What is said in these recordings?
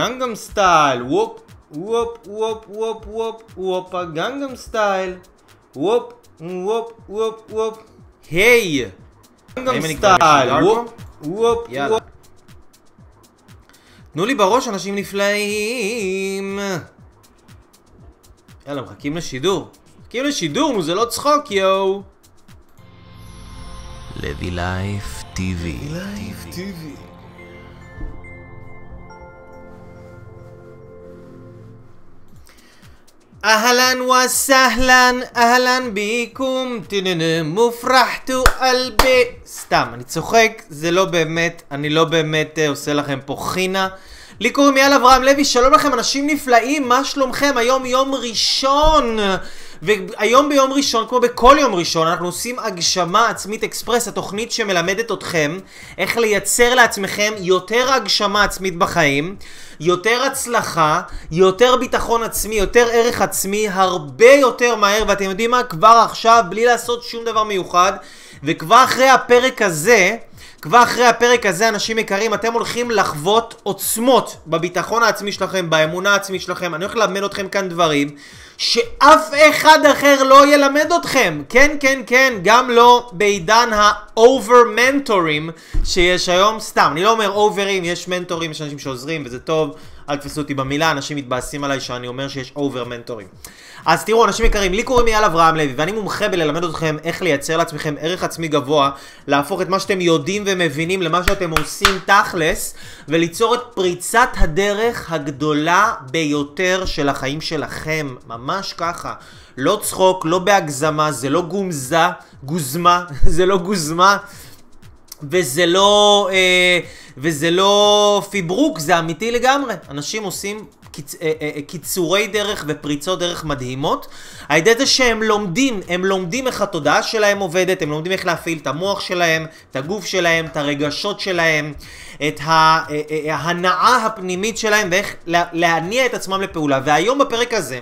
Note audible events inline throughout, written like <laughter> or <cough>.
גנגam סטייל, וופ, וופ, וופ, וופ, וופ, וופ, הגנגam סטייל, וופ, וופ, וופ, וופ, היי! כבר סטייל, וופ, וופ. וופ. תנו לי בראש אנשים נפלאים. יאללה, מחכים לשידור. מחכים לשידור, נו זה לא צחוק, יואו. לוי לייף טיווי. אהלן וסהלן, אהלן ביקום, טננם, מופרחתו אלבי. סתם, אני צוחק, זה לא באמת, אני לא באמת אה, עושה לכם פה חינה. לי קוראים יאל אברהם לוי, שלום לכם אנשים נפלאים, מה שלומכם? היום יום ראשון. והיום ביום ראשון, כמו בכל יום ראשון, אנחנו עושים הגשמה עצמית אקספרס, התוכנית שמלמדת אתכם איך לייצר לעצמכם יותר הגשמה עצמית בחיים, יותר הצלחה, יותר ביטחון עצמי, יותר ערך עצמי, הרבה יותר מהר, ואתם יודעים מה? כבר עכשיו, בלי לעשות שום דבר מיוחד, וכבר אחרי הפרק הזה, כבר אחרי הפרק הזה, אנשים יקרים, אתם הולכים לחוות עוצמות בביטחון העצמי שלכם, באמונה העצמית שלכם. אני הולך ללמד אתכם כאן דברים שאף אחד אחר לא ילמד אתכם. כן, כן, כן, גם לא בעידן ה-over מנטורים שיש היום. סתם, אני לא אומר אוברים, יש מנטורים, יש אנשים שעוזרים וזה טוב. אל תתפסו אותי במילה, אנשים מתבאסים עליי שאני אומר שיש over מנטורים. אז תראו, אנשים יקרים, לי קוראים אייל אברהם לוי, ואני מומחה בללמד אתכם איך לייצר לעצמכם ערך עצמי גבוה, להפוך את מה שאתם יודעים ומבינים למה שאתם עושים תכלס, וליצור את פריצת הדרך הגדולה ביותר של החיים שלכם. ממש ככה. לא צחוק, לא בהגזמה, זה לא גוזמה, גוזמה, <laughs> זה לא גוזמה. וזה לא, אה, וזה לא פיברוק, זה אמיתי לגמרי. אנשים עושים קיצ, אה, אה, קיצורי דרך ופריצות דרך מדהימות. על ידי זה שהם לומדים, הם לומדים איך התודעה שלהם עובדת, הם לומדים איך להפעיל את המוח שלהם, את הגוף שלהם, את הרגשות שלהם, את אה, אה, ההנאה הפנימית שלהם ואיך לה- להניע את עצמם לפעולה. והיום בפרק הזה,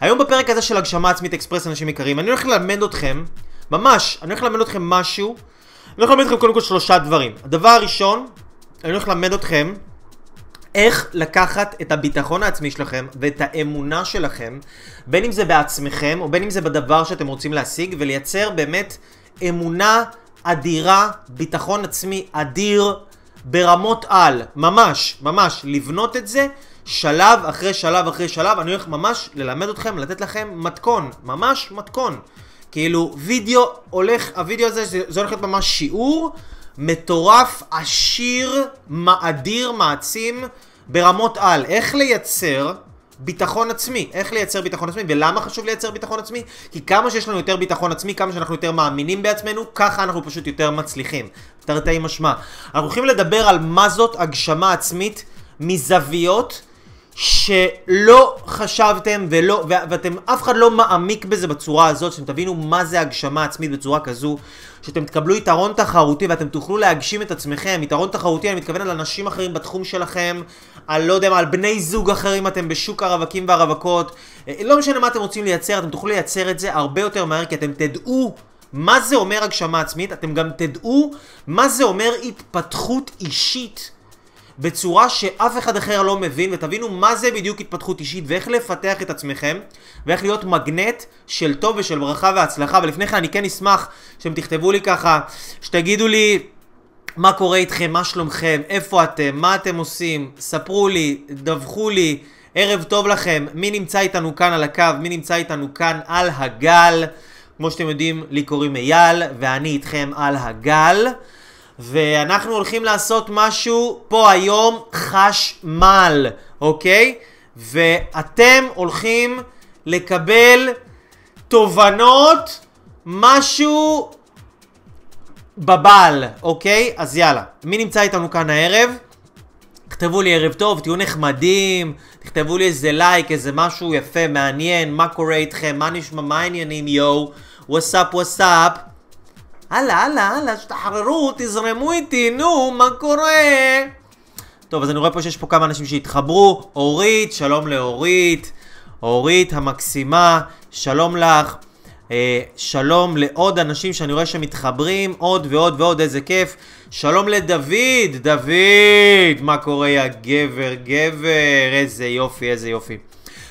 היום בפרק הזה של הגשמה עצמית אקספרס אנשים יקרים, אני הולך ללמד אתכם, ממש, אני הולך ללמד אתכם משהו אני הולך ללמד אתכם קודם כל שלושה דברים. הדבר הראשון, אני הולך ללמד אתכם איך לקחת את הביטחון העצמי שלכם ואת האמונה שלכם, בין אם זה בעצמכם או בין אם זה בדבר שאתם רוצים להשיג, ולייצר באמת אמונה אדירה, ביטחון עצמי אדיר ברמות על. ממש, ממש, לבנות את זה שלב אחרי שלב אחרי שלב. אני הולך ממש ללמד אתכם, לתת לכם מתכון, ממש מתכון. כאילו, וידאו הולך, הוידאו הזה, זה, זה הולך להיות ממש שיעור מטורף, עשיר, מאדיר, מעצים, ברמות על. איך לייצר ביטחון עצמי. איך לייצר ביטחון עצמי, ולמה חשוב לייצר ביטחון עצמי? כי כמה שיש לנו יותר ביטחון עצמי, כמה שאנחנו יותר מאמינים בעצמנו, ככה אנחנו פשוט יותר מצליחים. תרתי משמע. אנחנו הולכים לדבר על מה זאת הגשמה עצמית מזוויות שלא חשבתם ולא, ו- ואתם, אף אחד לא מעמיק בזה בצורה הזאת, שאתם תבינו מה זה הגשמה עצמית בצורה כזו, שאתם תקבלו יתרון תחרותי ואתם תוכלו להגשים את עצמכם, יתרון תחרותי, אני מתכוון על אנשים אחרים בתחום שלכם, על לא יודע מה, על בני זוג אחרים, אתם בשוק הרווקים והרווקות, אה, לא משנה מה אתם רוצים לייצר, אתם תוכלו לייצר את זה הרבה יותר מהר, כי אתם תדעו מה זה אומר הגשמה עצמית, אתם גם תדעו מה זה אומר התפתחות אישית. בצורה שאף אחד אחר לא מבין, ותבינו מה זה בדיוק התפתחות אישית, ואיך לפתח את עצמכם, ואיך להיות מגנט של טוב ושל ברכה והצלחה. ולפני כן אני כן אשמח שאתם תכתבו לי ככה, שתגידו לי מה קורה איתכם, מה שלומכם, איפה אתם, מה אתם עושים, ספרו לי, דווחו לי, ערב טוב לכם, מי נמצא איתנו כאן על הקו, מי נמצא איתנו כאן על הגל. כמו שאתם יודעים, לי קוראים אייל, ואני איתכם על הגל. ואנחנו הולכים לעשות משהו פה היום חשמל, אוקיי? ואתם הולכים לקבל תובנות, משהו בבל, אוקיי? אז יאללה, מי נמצא איתנו כאן הערב? תכתבו לי ערב טוב, תהיו נחמדים, תכתבו לי איזה לייק, איזה משהו יפה, מעניין, מה קורה איתכם, מה נשמע, מה העניינים, יואו, וואטסאפ וואטסאפ. הלאה, הלאה, הלאה, תשתחררו, תזרמו איתי, נו, מה קורה? טוב, אז אני רואה פה שיש פה כמה אנשים שהתחברו. אורית, שלום לאורית. אורית המקסימה, שלום לך. אה, שלום לעוד אנשים שאני רואה שמתחברים, עוד ועוד ועוד, איזה כיף. שלום לדוד, דוד, מה קורה יא גבר, גבר, איזה יופי, איזה יופי.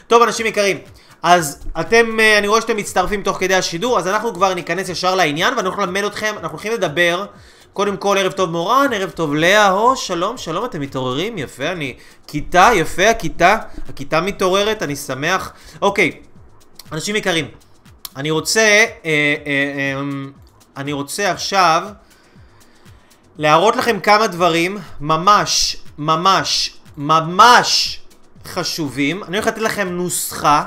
טוב, אנשים יקרים, אז אתם, אה, אני רואה שאתם מצטרפים תוך כדי השידור, אז אנחנו כבר ניכנס ישר לעניין, ואנחנו נלמד אתכם, אנחנו הולכים לדבר, קודם כל ערב טוב מורן, ערב טוב לאה, הו, שלום, שלום, אתם מתעוררים, יפה, אני, כיתה, יפה, הכיתה, הכיתה מתעוררת, אני שמח. אוקיי, אנשים יקרים, אני רוצה, אה, אה, אה, אני רוצה עכשיו להראות לכם כמה דברים ממש, ממש, ממש חשובים. אני הולך לתת לכם נוסחה,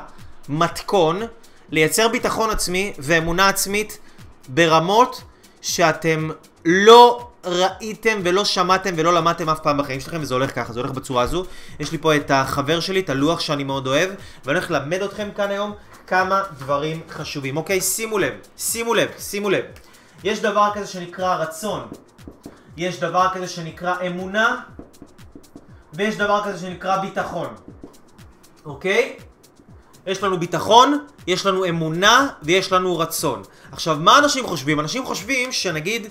מתכון, לייצר ביטחון עצמי ואמונה עצמית ברמות שאתם לא ראיתם ולא שמעתם ולא למדתם אף פעם בחיים שלכם, וזה הולך ככה, זה הולך בצורה הזו. יש לי פה את החבר שלי, את הלוח שאני מאוד אוהב, ואני הולך ללמד אתכם כאן היום כמה דברים חשובים. אוקיי, שימו לב, שימו לב, שימו לב. יש דבר כזה שנקרא רצון, יש דבר כזה שנקרא אמונה, ויש דבר כזה שנקרא ביטחון. אוקיי? יש לנו ביטחון, יש לנו אמונה ויש לנו רצון. עכשיו, מה אנשים חושבים? אנשים חושבים שנגיד,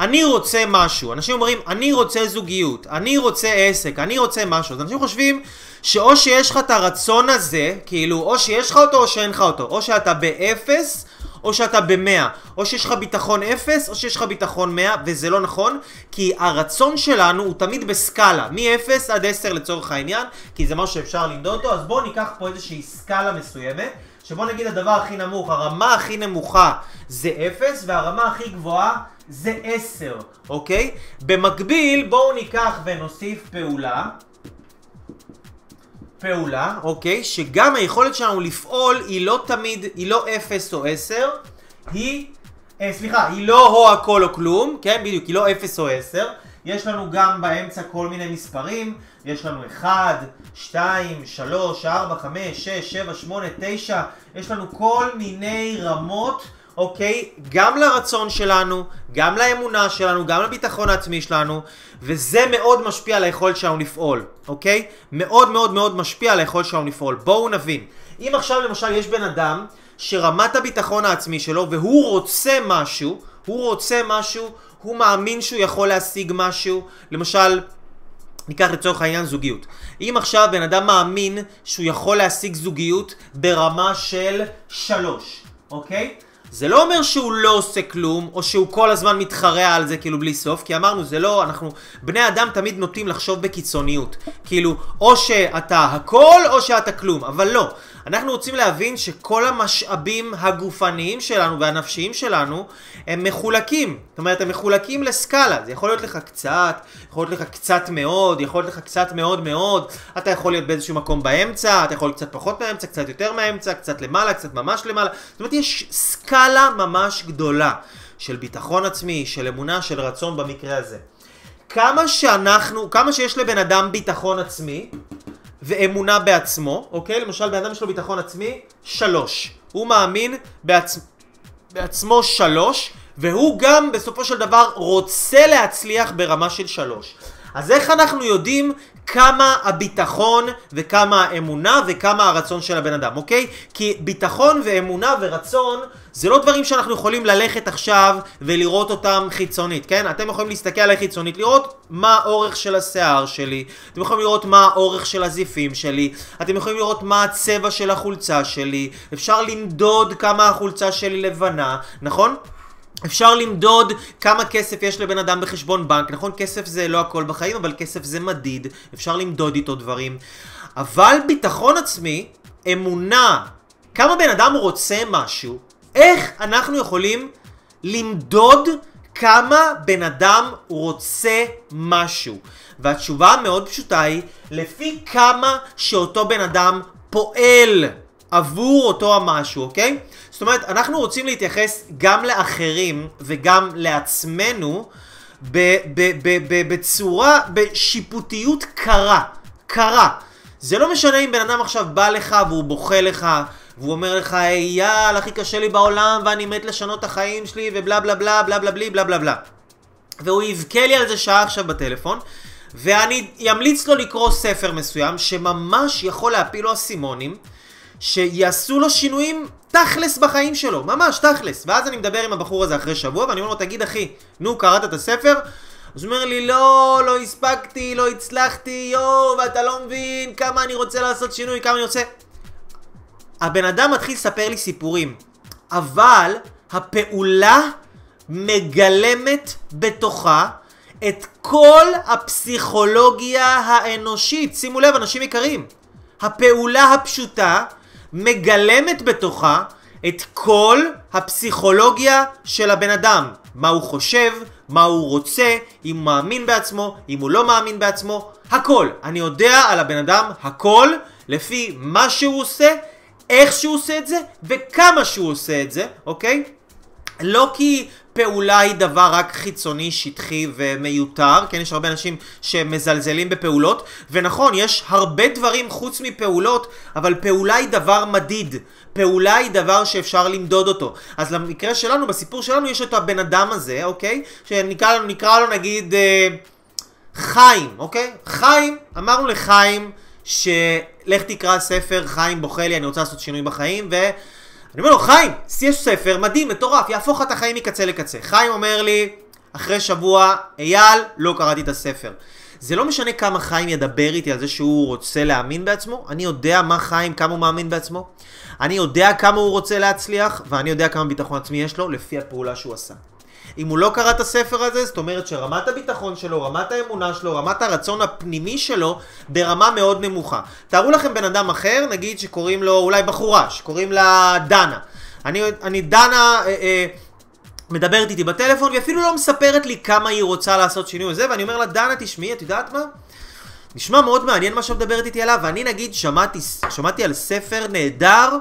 אני רוצה משהו. אנשים אומרים, אני רוצה זוגיות, אני רוצה עסק, אני רוצה משהו. אז אנשים חושבים שאו שיש לך את הרצון הזה, כאילו, או שיש לך אותו או שאין לך אותו. או שאתה באפס, או שאתה במאה. או שיש לך ביטחון אפס, או שיש לך ביטחון מאה, וזה לא נכון, כי הרצון שלנו הוא תמיד בסקאלה, מ-0 עד 10 לצורך העניין, כי זה משהו שאפשר למדוד אותו, אז בואו ניקח פה איזושהי סקאלה מסוימת. שבוא נגיד הדבר הכי נמוך, הרמה הכי נמוכה זה 0 והרמה הכי גבוהה זה 10, אוקיי? במקביל בואו ניקח ונוסיף פעולה פעולה, אוקיי? שגם היכולת שלנו לפעול היא לא תמיד, היא לא 0 או 10, היא, אה, סליחה, היא לא או הכל או כלום, כן? בדיוק, היא לא 0 או 10. יש לנו גם באמצע כל מיני מספרים, יש לנו 1, 2, 3, 4, 5, 6, 7, 8, 9, יש לנו כל מיני רמות אוקיי? גם לרצון שלנו, גם לאמונה שלנו, גם לביטחון העצמי שלנו, וזה מאוד משפיע על היכולת שלנו לפעול, אוקיי? מאוד מאוד מאוד משפיע על היכולת שלנו לפעול. בואו נבין. אם עכשיו למשל יש בן אדם שרמת הביטחון העצמי שלו והוא רוצה משהו, הוא רוצה משהו, הוא מאמין שהוא יכול להשיג משהו, למשל, ניקח לצורך העניין זוגיות. אם עכשיו בן אדם מאמין שהוא יכול להשיג זוגיות ברמה של שלוש, אוקיי? זה לא אומר שהוא לא עושה כלום, או שהוא כל הזמן מתחרע על זה כאילו בלי סוף, כי אמרנו, זה לא, אנחנו, בני אדם תמיד נוטים לחשוב בקיצוניות. כאילו, או שאתה הכל, או שאתה כלום, אבל לא. אנחנו רוצים להבין שכל המשאבים הגופניים שלנו והנפשיים שלנו הם מחולקים. זאת אומרת, הם מחולקים לסקאלה. זה יכול להיות לך קצת, יכול להיות לך קצת מאוד, יכול להיות לך קצת מאוד מאוד. אתה יכול להיות באיזשהו מקום באמצע, אתה יכול להיות קצת פחות מהאמצע, קצת יותר מהאמצע, קצת למעלה, קצת ממש למעלה. זאת אומרת, יש סקאלה ממש גדולה של ביטחון עצמי, של אמונה, של רצון במקרה הזה. כמה שאנחנו, כמה שיש לבן אדם ביטחון עצמי, ואמונה בעצמו, אוקיי? למשל, בן אדם יש לו ביטחון עצמי, שלוש. הוא מאמין בעצ... בעצמו שלוש, והוא גם בסופו של דבר רוצה להצליח ברמה של שלוש. אז איך אנחנו יודעים כמה הביטחון וכמה האמונה וכמה הרצון של הבן אדם, אוקיי? כי ביטחון ואמונה ורצון זה לא דברים שאנחנו יכולים ללכת עכשיו ולראות אותם חיצונית, כן? אתם יכולים להסתכל עליי חיצונית, לראות מה האורך של השיער שלי, אתם יכולים לראות מה האורך של הזיפים שלי, אתם יכולים לראות מה הצבע של החולצה שלי, אפשר למדוד כמה החולצה שלי לבנה, נכון? אפשר למדוד כמה כסף יש לבן אדם בחשבון בנק, נכון? כסף זה לא הכל בחיים, אבל כסף זה מדיד, אפשר למדוד איתו דברים. אבל ביטחון עצמי, אמונה, כמה בן אדם רוצה משהו, איך אנחנו יכולים למדוד כמה בן אדם רוצה משהו? והתשובה המאוד פשוטה היא, לפי כמה שאותו בן אדם פועל עבור אותו המשהו, אוקיי? זאת אומרת, אנחנו רוצים להתייחס גם לאחרים וגם לעצמנו בצורה, בשיפוטיות קרה, קרה. זה לא משנה אם בן אדם עכשיו בא לך והוא בוכה לך והוא אומר לך, אייל, הכי קשה לי בעולם ואני מת לשנות את החיים שלי ובלה בלה בלה בלה בלה בלי בלה בלה בלה. והוא יבכה לי על זה שעה עכשיו בטלפון ואני אמליץ לו לקרוא ספר מסוים שממש יכול להפיל לו אסימונים שיעשו לו שינויים תכלס בחיים שלו, ממש תכלס. ואז אני מדבר עם הבחור הזה אחרי שבוע, ואני אומר לו, תגיד אחי, נו, קראת את הספר? אז הוא אומר לי, לא, לא הספקתי, לא הצלחתי, יואו, ואתה לא מבין כמה אני רוצה לעשות שינוי, כמה אני רוצה... הבן אדם מתחיל לספר לי סיפורים, אבל הפעולה מגלמת בתוכה את כל הפסיכולוגיה האנושית. שימו לב, אנשים יקרים, הפעולה הפשוטה מגלמת בתוכה את כל הפסיכולוגיה של הבן אדם. מה הוא חושב, מה הוא רוצה, אם הוא מאמין בעצמו, אם הוא לא מאמין בעצמו, הכל. אני יודע על הבן אדם הכל, לפי מה שהוא עושה, איך שהוא עושה את זה, וכמה שהוא עושה את זה, אוקיי? לא כי פעולה היא דבר רק חיצוני, שטחי ומיותר, כן, יש הרבה אנשים שמזלזלים בפעולות, ונכון, יש הרבה דברים חוץ מפעולות, אבל פעולה היא דבר מדיד. פעולה היא דבר שאפשר למדוד אותו. אז למקרה שלנו, בסיפור שלנו, יש את הבן אדם הזה, אוקיי? שנקרא לו, נקרא לו נגיד אה, חיים, אוקיי? חיים, אמרנו לחיים שלך תקרא ספר חיים בוכה לי, אני רוצה לעשות שינוי בחיים, ו... אני אומר לו, חיים, יש ספר מדהים, מטורף, יהפוך את החיים מקצה לקצה. חיים אומר לי, אחרי שבוע, אייל, לא קראתי את הספר. זה לא משנה כמה חיים ידבר איתי על זה שהוא רוצה להאמין בעצמו, אני יודע מה חיים, כמה הוא מאמין בעצמו, אני יודע כמה הוא רוצה להצליח, ואני יודע כמה ביטחון עצמי יש לו לפי הפעולה שהוא עשה. אם הוא לא קרא את הספר הזה, זאת אומרת שרמת הביטחון שלו, רמת האמונה שלו, רמת הרצון הפנימי שלו, ברמה מאוד נמוכה. תארו לכם בן אדם אחר, נגיד שקוראים לו, אולי בחורה, שקוראים לה דנה. אני, אני דנה... אה, אה, מדברת איתי בטלפון, והיא אפילו לא מספרת לי כמה היא רוצה לעשות שינוי וזה, ואני אומר לה, דנה, תשמעי, את יודעת מה? נשמע מאוד מעניין מה שאת מדברת איתי עליו, ואני נגיד שמעתי, שמעתי על ספר נהדר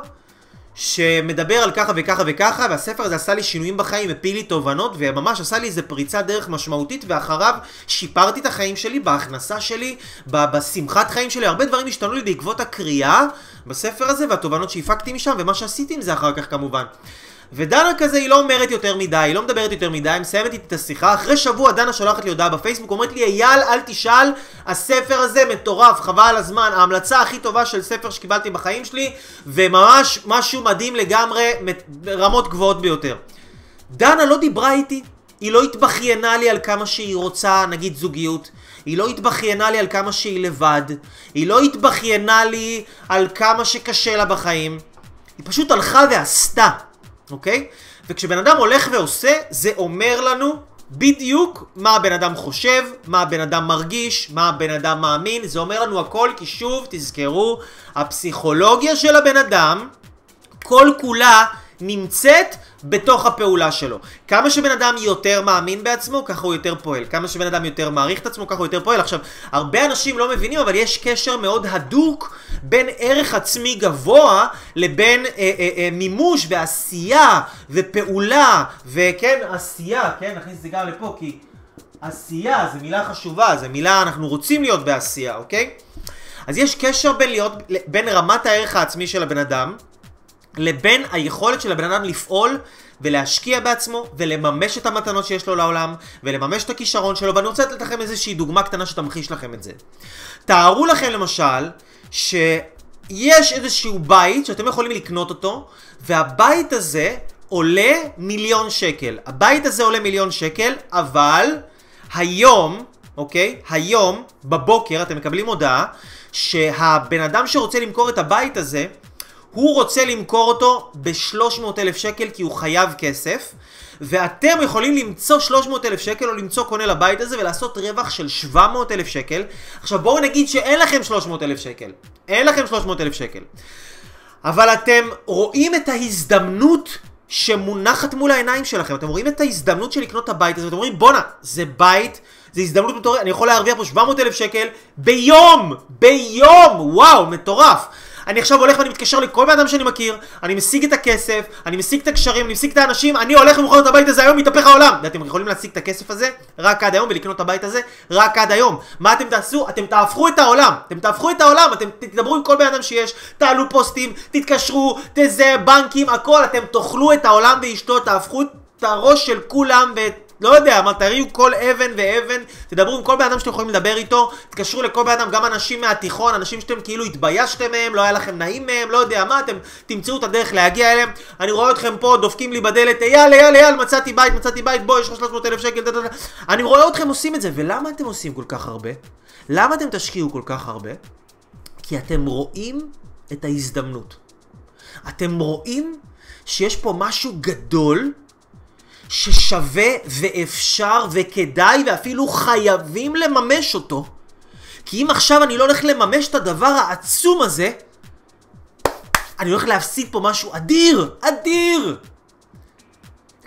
שמדבר על ככה וככה וככה, והספר הזה עשה לי שינויים בחיים, הפיל לי תובנות, וממש עשה לי איזה פריצת דרך משמעותית, ואחריו שיפרתי את החיים שלי, בהכנסה שלי, בשמחת חיים שלי, הרבה דברים השתנו לי בעקבות הקריאה בספר הזה, והתובנות שהפקתי משם, ומה שעשיתי עם זה אחר כך כמובן. ודנה כזה היא לא אומרת יותר מדי, היא לא מדברת יותר מדי, היא מסיימת איתי את השיחה, אחרי שבוע דנה שולחת לי הודעה בפייסבוק, אומרת לי אייל אל תשאל, הספר הזה מטורף, חבל על הזמן, ההמלצה הכי טובה של ספר שקיבלתי בחיים שלי, וממש משהו מדהים לגמרי, רמות גבוהות ביותר. דנה לא דיברה איתי, היא לא התבכיינה לי על כמה שהיא רוצה, נגיד זוגיות, היא לא התבכיינה לי על כמה שהיא לבד, היא לא התבכיינה לי על כמה שקשה לה בחיים, היא פשוט הלכה ועשתה. אוקיי? וכשבן אדם הולך ועושה, זה אומר לנו בדיוק מה הבן אדם חושב, מה הבן אדם מרגיש, מה הבן אדם מאמין, זה אומר לנו הכל, כי שוב, תזכרו, הפסיכולוגיה של הבן אדם, כל כולה נמצאת בתוך הפעולה שלו. כמה שבן אדם יותר מאמין בעצמו, ככה הוא יותר פועל. כמה שבן אדם יותר מעריך את עצמו, ככה הוא יותר פועל. עכשיו, הרבה אנשים לא מבינים, אבל יש קשר מאוד הדוק בין ערך עצמי גבוה לבין אה, אה, אה, מימוש ועשייה ופעולה, וכן, עשייה, כן, נכניס את זה גם לפה, כי עשייה זה מילה חשובה, זה מילה, אנחנו רוצים להיות בעשייה, אוקיי? אז יש קשר בין, להיות, בין רמת הערך העצמי של הבן אדם, לבין היכולת של הבן אדם לפעול ולהשקיע בעצמו ולממש את המתנות שיש לו לעולם ולממש את הכישרון שלו ואני רוצה לתת לכם איזושהי דוגמה קטנה שתמחיש לכם את זה. תארו לכם למשל שיש איזשהו בית שאתם יכולים לקנות אותו והבית הזה עולה מיליון שקל. הבית הזה עולה מיליון שקל אבל היום, אוקיי? היום בבוקר אתם מקבלים הודעה שהבן אדם שרוצה למכור את הבית הזה הוא רוצה למכור אותו ב-300 אלף שקל כי הוא חייב כסף, ואתם יכולים למצוא 300 אלף שקל או למצוא קונה לבית הזה ולעשות רווח של 700 אלף שקל. עכשיו בואו נגיד שאין לכם 300 אלף שקל. אין לכם 300 אלף שקל. אבל אתם רואים את ההזדמנות שמונחת מול העיניים שלכם. אתם רואים את ההזדמנות של לקנות את הבית הזה, ואתם אומרים בואנה, זה בית, זה הזדמנות מטורפת, אני יכול להרוויח פה 700 אלף שקל ביום! ביום! וואו, מטורף! אני עכשיו הולך ואני מתקשר לכל בן אדם שאני מכיר, אני משיג את הכסף, אני משיג את הקשרים, אני משיג את האנשים, אני הולך ומוכר את הבית הזה היום, מתהפך העולם. ואתם יכולים להשיג את הכסף הזה רק עד היום ולקנות את הבית הזה רק עד היום. מה אתם תעשו? אתם תהפכו את העולם. אתם תהפכו את העולם, אתם תדברו עם כל בן אדם שיש, תעלו פוסטים, תתקשרו, תזה, בנקים, הכל, אתם תאכלו את העולם ואשתו, תהפכו את הראש של כולם ואת לא יודע, מה, תריעו כל אבן ואבן, תדברו עם כל בן אדם שאתם יכולים לדבר איתו, תתקשרו לכל בן אדם, גם אנשים מהתיכון, אנשים שאתם כאילו התביישתם מהם, לא היה לכם נעים מהם, לא יודע מה, אתם תמצאו את הדרך להגיע אליהם. אני רואה אתכם פה, דופקים לי בדלת, אייל, אייל, אייל, מצאתי בית, מצאתי בית, בוא, יש לך 300 אלף שקל, דה. אני רואה אתכם עושים את זה, ולמה אתם עושים כל כך הרבה? למה אתם תשקיעו כל כך הרבה? כי אתם רואים את ההזדמנות. אתם רואים שיש פה משהו גדול ששווה ואפשר וכדאי ואפילו חייבים לממש אותו. כי אם עכשיו אני לא הולך לממש את הדבר העצום הזה, אני הולך להפסיד פה משהו אדיר! אדיר!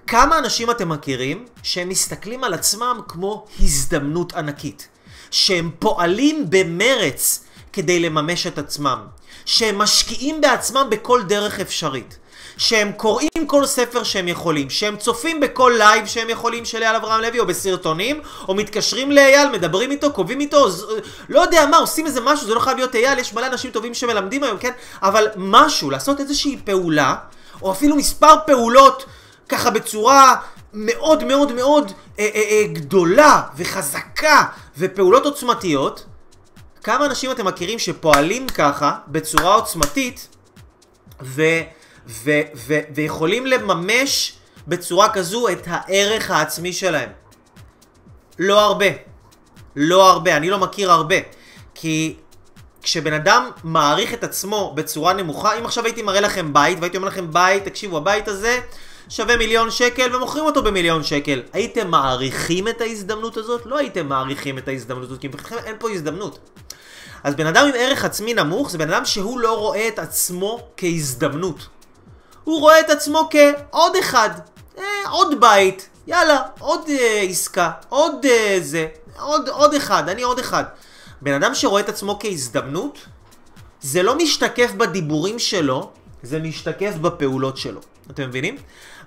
כמה אנשים אתם מכירים שהם מסתכלים על עצמם כמו הזדמנות ענקית? שהם פועלים במרץ כדי לממש את עצמם. שהם משקיעים בעצמם בכל דרך אפשרית. שהם קוראים כל ספר שהם יכולים, שהם צופים בכל live שהם יכולים של אייל אברהם לוי, או בסרטונים, או מתקשרים לאייל, מדברים איתו, קובעים איתו, ז... לא יודע מה, עושים איזה משהו, זה לא חייב להיות אייל, יש מלא אנשים טובים שמלמדים היום, כן? אבל משהו, לעשות איזושהי פעולה, או אפילו מספר פעולות, ככה בצורה מאוד מאוד מאוד אה, אה, אה, גדולה וחזקה, ופעולות עוצמתיות, כמה אנשים אתם מכירים שפועלים ככה, בצורה עוצמתית, ו... ו- ו- ויכולים לממש בצורה כזו את הערך העצמי שלהם. לא הרבה. לא הרבה. אני לא מכיר הרבה. כי כשבן אדם מעריך את עצמו בצורה נמוכה, אם עכשיו הייתי מראה לכם בית, והייתי אומר לכם בית, תקשיבו, הבית הזה שווה מיליון שקל ומוכרים אותו במיליון שקל. הייתם מעריכים את ההזדמנות הזאת? לא הייתם מעריכים את ההזדמנות הזאת, כי מבחינתכם אין פה הזדמנות. אז בן אדם עם ערך עצמי נמוך זה בן אדם שהוא לא רואה את עצמו כהזדמנות. הוא רואה את עצמו כעוד אחד, אה, עוד בית, יאללה, עוד אה, עסקה, עוד אה, זה, עוד, עוד אחד, אני עוד אחד. בן אדם שרואה את עצמו כהזדמנות, זה לא משתקף בדיבורים שלו, זה משתקף בפעולות שלו. אתם מבינים?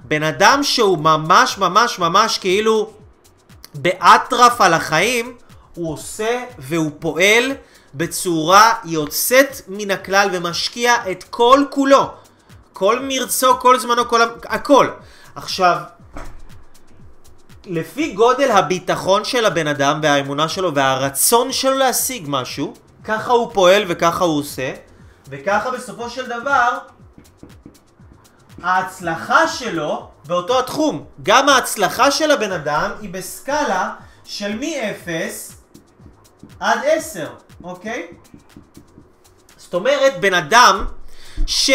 בן אדם שהוא ממש ממש ממש כאילו באטרף על החיים, הוא עושה והוא פועל בצורה יוצאת מן הכלל ומשקיע את כל כולו. כל מרצו, כל זמנו, כל... הכל. עכשיו, לפי גודל הביטחון של הבן אדם והאמונה שלו והרצון שלו להשיג משהו, ככה הוא פועל וככה הוא עושה, וככה בסופו של דבר ההצלחה שלו באותו התחום. גם ההצלחה של הבן אדם היא בסקאלה של מ-0 עד 10, אוקיי? זאת אומרת, בן אדם ש...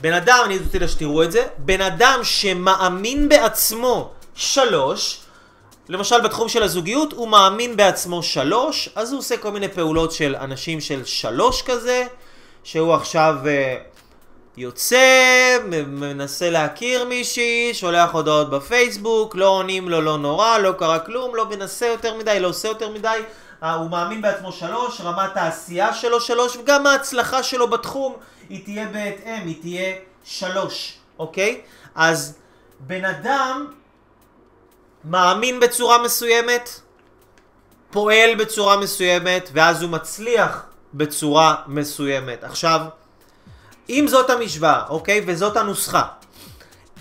בן אדם, אני רוצה שתראו את זה, בן אדם שמאמין בעצמו שלוש, למשל בתחום של הזוגיות, הוא מאמין בעצמו שלוש, אז הוא עושה כל מיני פעולות של אנשים של שלוש כזה, שהוא עכשיו uh, יוצא, מנסה להכיר מישהי, שולח הודעות בפייסבוק, לא עונים לו, לא נורא, לא קרה כלום, לא מנסה יותר מדי, לא עושה יותר מדי, הוא מאמין בעצמו שלוש, רמת העשייה שלו שלוש, וגם ההצלחה שלו בתחום היא תהיה בהתאם, היא תהיה שלוש, אוקיי? אז בן אדם מאמין בצורה מסוימת, פועל בצורה מסוימת, ואז הוא מצליח בצורה מסוימת. עכשיו, אם זאת המשוואה, אוקיי? וזאת הנוסחה,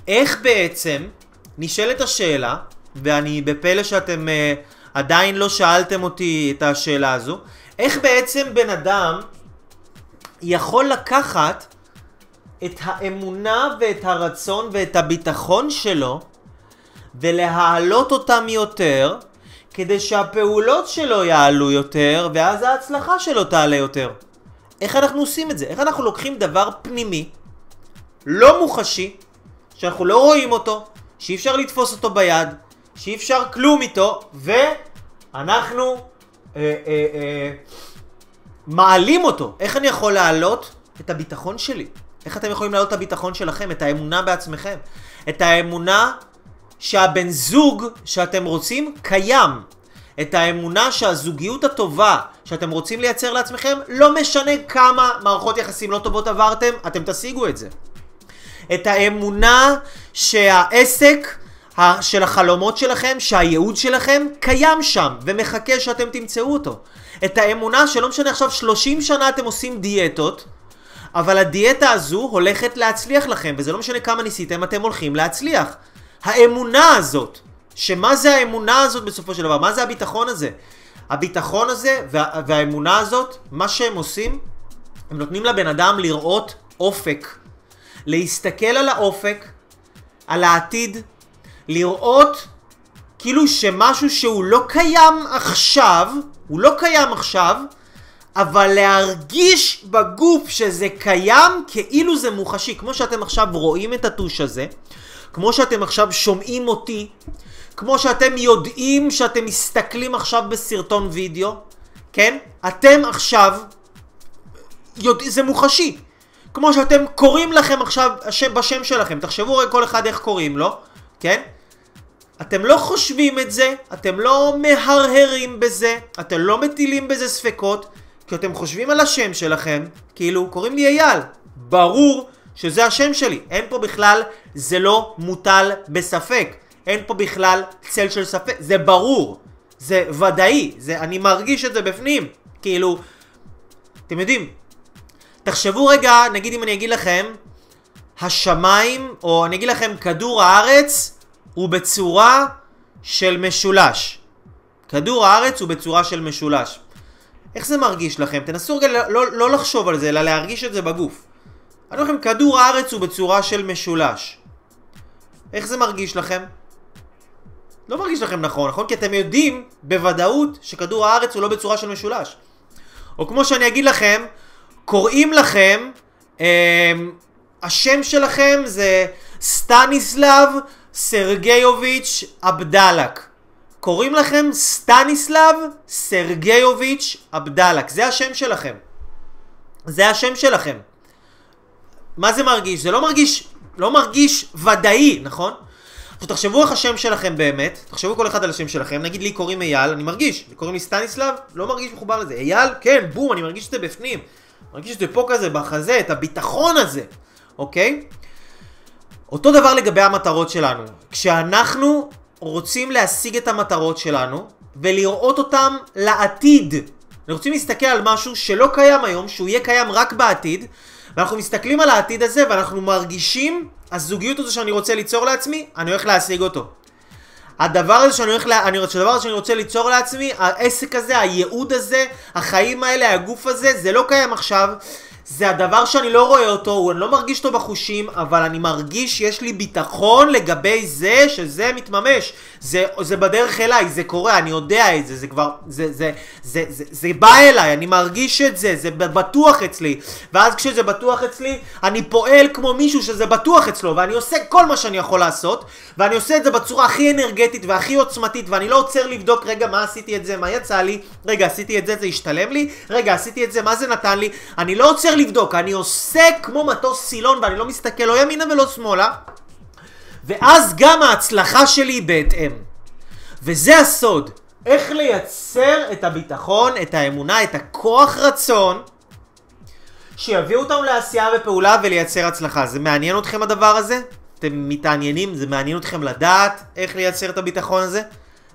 איך בעצם נשאלת השאלה, ואני בפלא שאתם uh, עדיין לא שאלתם אותי את השאלה הזו, איך בעצם בן אדם יכול לקחת את האמונה ואת הרצון ואת הביטחון שלו ולהעלות אותם יותר כדי שהפעולות שלו יעלו יותר ואז ההצלחה שלו תעלה יותר. איך אנחנו עושים את זה? איך אנחנו לוקחים דבר פנימי, לא מוחשי, שאנחנו לא רואים אותו, שאי אפשר לתפוס אותו ביד, שאי אפשר כלום איתו, ואנחנו אה, אה, אה, מעלים אותו. איך אני יכול להעלות את הביטחון שלי? איך אתם יכולים להעלות את הביטחון שלכם, את האמונה בעצמכם? את האמונה שהבן זוג שאתם רוצים קיים. את האמונה שהזוגיות הטובה שאתם רוצים לייצר לעצמכם, לא משנה כמה מערכות יחסים לא טובות עברתם, אתם תשיגו את זה. את האמונה שהעסק של החלומות שלכם, שהייעוד שלכם קיים שם ומחכה שאתם תמצאו אותו. את האמונה שלא משנה עכשיו 30 שנה אתם עושים דיאטות, אבל הדיאטה הזו הולכת להצליח לכם, וזה לא משנה כמה ניסיתם, אתם הולכים להצליח. האמונה הזאת, שמה זה האמונה הזאת בסופו של דבר? מה זה הביטחון הזה? הביטחון הזה וה, והאמונה הזאת, מה שהם עושים, הם נותנים לבן אדם לראות אופק. להסתכל על האופק, על העתיד, לראות כאילו שמשהו שהוא לא קיים עכשיו, הוא לא קיים עכשיו, אבל להרגיש בגוף שזה קיים כאילו זה מוחשי. כמו שאתם עכשיו רואים את הטוש הזה, כמו שאתם עכשיו שומעים אותי, כמו שאתם יודעים שאתם מסתכלים עכשיו בסרטון וידאו, כן? אתם עכשיו, יודע, זה מוחשי. כמו שאתם קוראים לכם עכשיו בשם שלכם, תחשבו רגע כל אחד איך קוראים לו, כן? אתם לא חושבים את זה, אתם לא מהרהרים בזה, אתם לא מטילים בזה ספקות, כי אתם חושבים על השם שלכם, כאילו, קוראים לי אייל. ברור שזה השם שלי. אין פה בכלל, זה לא מוטל בספק. אין פה בכלל צל של ספק. זה ברור. זה ודאי. זה, אני מרגיש את זה בפנים. כאילו, אתם יודעים, תחשבו רגע, נגיד אם אני אגיד לכם, השמיים, או אני אגיד לכם, כדור הארץ הוא בצורה של משולש. כדור הארץ הוא בצורה של משולש. איך זה מרגיש לכם? תנסו רגע לא, לא, לא לחשוב על זה, אלא להרגיש את זה בגוף. אני אומר לכם, כדור הארץ הוא בצורה של משולש. איך זה מרגיש לכם? לא מרגיש לכם נכון, נכון? כי אתם יודעים בוודאות שכדור הארץ הוא לא בצורה של משולש. או כמו שאני אגיד לכם, קוראים לכם, אה, השם שלכם זה סטניסלב סרגייוביץ' אבדלק. קוראים לכם סטניסלב סרגייוביץ' אבדלק. זה השם שלכם. זה השם שלכם. מה זה מרגיש? זה לא מרגיש, לא מרגיש ודאי, נכון? עכשיו תחשבו איך השם שלכם באמת, תחשבו כל אחד על השם שלכם, נגיד לי קוראים אייל, אני מרגיש, קוראים לי סטניסלב, לא מרגיש מחובר לזה, אייל, כן, בום, אני מרגיש את זה בפנים, מרגיש את זה פה כזה, בחזה, את הביטחון הזה, אוקיי? אותו דבר לגבי המטרות שלנו, כשאנחנו רוצים להשיג את המטרות שלנו ולראות אותם לעתיד. אנחנו רוצים להסתכל על משהו שלא קיים היום, שהוא יהיה קיים רק בעתיד, ואנחנו מסתכלים על העתיד הזה ואנחנו מרגישים, הזוגיות הזו שאני רוצה ליצור לעצמי, אני הולך להשיג אותו. הדבר הזה שאני הולך, לה... אני... הדבר הזה שאני רוצה ליצור לעצמי, העסק הזה, הייעוד הזה, החיים האלה, הגוף הזה, זה לא קיים עכשיו. זה הדבר שאני לא רואה אותו, אני לא מרגיש אותו בחושים, אבל אני מרגיש שיש לי ביטחון לגבי זה שזה מתממש. זה, זה בדרך אליי, זה קורה, אני יודע את זה, זה כבר, זה, זה, זה, זה, זה בא אליי, אני מרגיש את זה, זה בטוח אצלי. ואז כשזה בטוח אצלי, אני פועל כמו מישהו שזה בטוח אצלו, ואני עושה כל מה שאני יכול לעשות, ואני עושה את זה בצורה הכי אנרגטית והכי עוצמתית, ואני לא עוצר לבדוק, רגע, מה עשיתי את זה, מה יצא לי, רגע, עשיתי את זה, זה השתלם לי, רגע, עשיתי את זה, מה זה נתן לי, אני לא עוצר לבדוק, אני עושה כמו מטוס סילון ואני לא מסתכל לא ימינה ולא שמאלה ואז גם ההצלחה שלי היא בהתאם. וזה הסוד, איך לייצר את הביטחון, את האמונה, את הכוח רצון שיביאו אותם לעשייה ופעולה ולייצר הצלחה. זה מעניין אתכם הדבר הזה? אתם מתעניינים? זה מעניין אתכם לדעת איך לייצר את הביטחון הזה?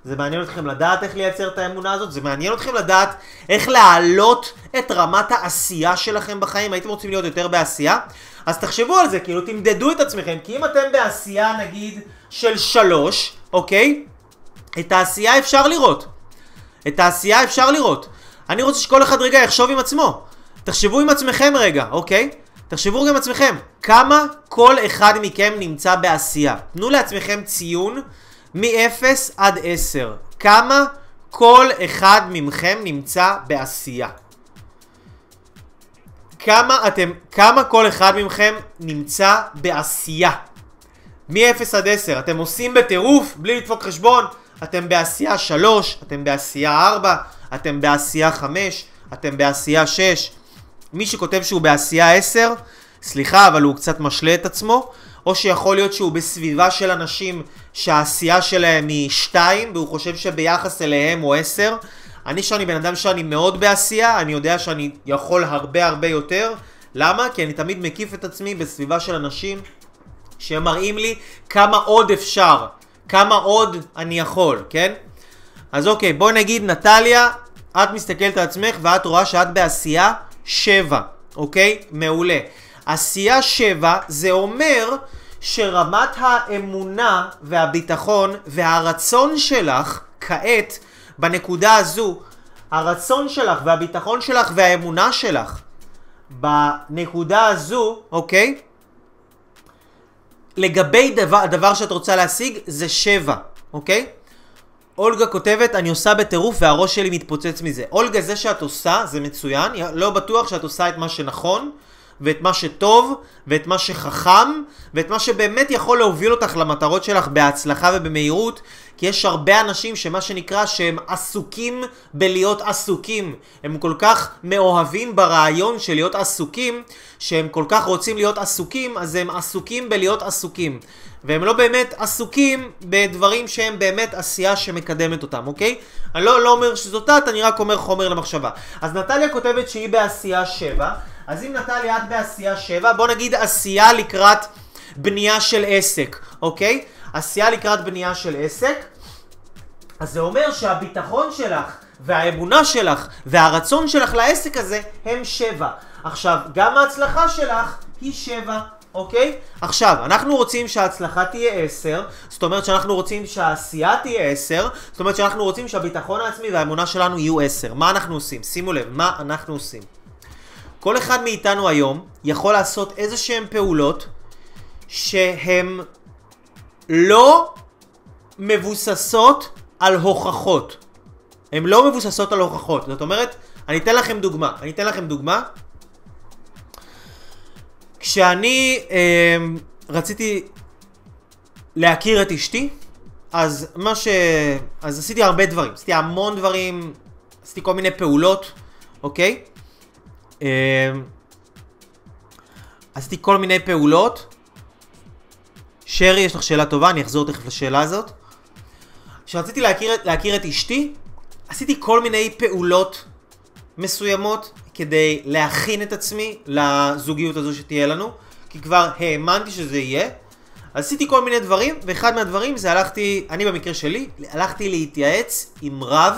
זה מעניין אתכם לדעת איך לייצר את האמונה הזאת? זה מעניין אתכם לדעת איך להעלות את רמת העשייה שלכם בחיים? הייתם רוצים להיות יותר בעשייה? אז תחשבו על זה, כאילו תמדדו את עצמכם, כי אם אתם בעשייה נגיד של שלוש, אוקיי? את העשייה אפשר לראות. את העשייה אפשר לראות. אני רוצה שכל אחד רגע יחשוב עם עצמו. תחשבו עם עצמכם רגע, אוקיי? תחשבו רגע עם עצמכם, כמה כל אחד מכם נמצא בעשייה. תנו לעצמכם ציון מ-0 עד 10. כמה כל אחד מכם נמצא בעשייה. כמה אתם, כמה כל אחד מכם נמצא בעשייה. מ-0 עד 10. אתם עושים בטירוף, בלי לדפוק חשבון. אתם בעשייה 3, אתם בעשייה 4, אתם בעשייה 5, אתם בעשייה 6. מי שכותב שהוא בעשייה 10, סליחה, אבל הוא קצת משלה את עצמו. או שיכול להיות שהוא בסביבה של אנשים שהעשייה שלהם היא 2 והוא חושב שביחס אליהם הוא 10. אני שאני בן אדם שאני מאוד בעשייה, אני יודע שאני יכול הרבה הרבה יותר. למה? כי אני תמיד מקיף את עצמי בסביבה של אנשים שמראים לי כמה עוד אפשר, כמה עוד אני יכול, כן? אז אוקיי, בוא נגיד נטליה, את מסתכלת על עצמך ואת רואה שאת בעשייה 7, אוקיי? מעולה. עשייה 7 זה אומר שרמת האמונה והביטחון והרצון שלך כעת, בנקודה הזו, הרצון שלך והביטחון שלך והאמונה שלך בנקודה הזו, אוקיי? לגבי דבר, הדבר שאת רוצה להשיג זה שבע, אוקיי? אולגה כותבת, אני עושה בטירוף והראש שלי מתפוצץ מזה. אולגה, זה שאת עושה, זה מצוין, לא בטוח שאת עושה את מה שנכון, ואת מה שטוב, ואת מה שחכם, ואת מה שבאמת יכול להוביל אותך למטרות שלך בהצלחה ובמהירות, כי יש הרבה אנשים שמה שנקרא שהם עסוקים בלהיות עסוקים. הם כל כך מאוהבים ברעיון של להיות עסוקים, שהם כל כך רוצים להיות עסוקים, אז הם עסוקים בלהיות עסוקים. והם לא באמת עסוקים בדברים שהם באמת עשייה שמקדמת אותם, אוקיי? אני לא, לא אומר שזאת את, אני רק אומר חומר למחשבה. אז נטליה כותבת שהיא בעשייה 7, אז אם נטליה את בעשייה 7, בוא נגיד עשייה לקראת בנייה של עסק, אוקיי? עשייה לקראת בנייה של עסק, אז זה אומר שהביטחון שלך והאמונה שלך והרצון שלך לעסק הזה הם 7. עכשיו, גם ההצלחה שלך היא 7. אוקיי? עכשיו, אנחנו רוצים שההצלחה תהיה 10, זאת אומרת שאנחנו רוצים שהעשייה תהיה 10, זאת אומרת שאנחנו רוצים שהביטחון העצמי והאמונה שלנו יהיו 10. מה אנחנו עושים? שימו לב, מה אנחנו עושים? כל אחד מאיתנו היום יכול לעשות איזה שהן פעולות שהן לא מבוססות על הוכחות. הן לא מבוססות על הוכחות. זאת אומרת, אני אתן לכם דוגמה. אני אתן לכם דוגמה. כשאני אה, רציתי להכיר את אשתי, אז מה ש... אז עשיתי הרבה דברים. עשיתי המון דברים, עשיתי כל מיני פעולות, אוקיי? אה, עשיתי כל מיני פעולות. שרי, יש לך שאלה טובה, אני אחזור תכף לשאלה הזאת. כשרציתי להכיר, להכיר את אשתי, עשיתי כל מיני פעולות מסוימות כדי להכין את עצמי לזוגיות הזו שתהיה לנו, כי כבר האמנתי שזה יהיה. עשיתי כל מיני דברים, ואחד מהדברים זה הלכתי, אני במקרה שלי, הלכתי להתייעץ עם רב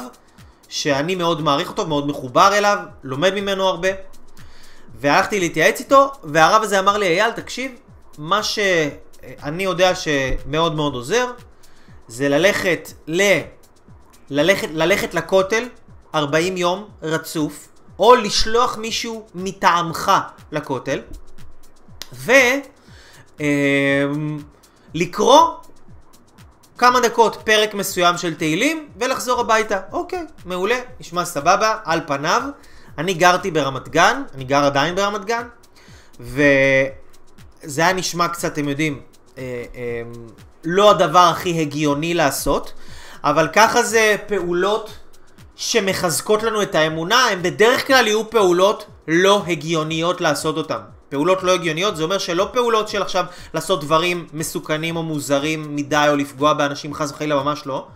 שאני מאוד מעריך אותו, מאוד מחובר אליו, לומד ממנו הרבה. והלכתי להתייעץ איתו, והרב הזה אמר לי, אייל, תקשיב, מה שאני יודע שמאוד מאוד עוזר, זה ללכת ל... ללכת, ללכת לכותל 40 יום רצוף, או לשלוח מישהו מטעמך לכותל, ולקרוא אמ, כמה דקות פרק מסוים של תהילים ולחזור הביתה. אוקיי, מעולה, נשמע סבבה, על פניו. אני גרתי ברמת גן, אני גר עדיין ברמת גן, וזה היה נשמע קצת, אתם יודעים, אה, אה, לא הדבר הכי הגיוני לעשות, אבל ככה זה פעולות שמחזקות לנו את האמונה, הן בדרך כלל יהיו פעולות לא הגיוניות לעשות אותן. פעולות לא הגיוניות זה אומר שלא פעולות של עכשיו לעשות דברים מסוכנים או מוזרים מדי או לפגוע באנשים חס וחלילה ממש לא.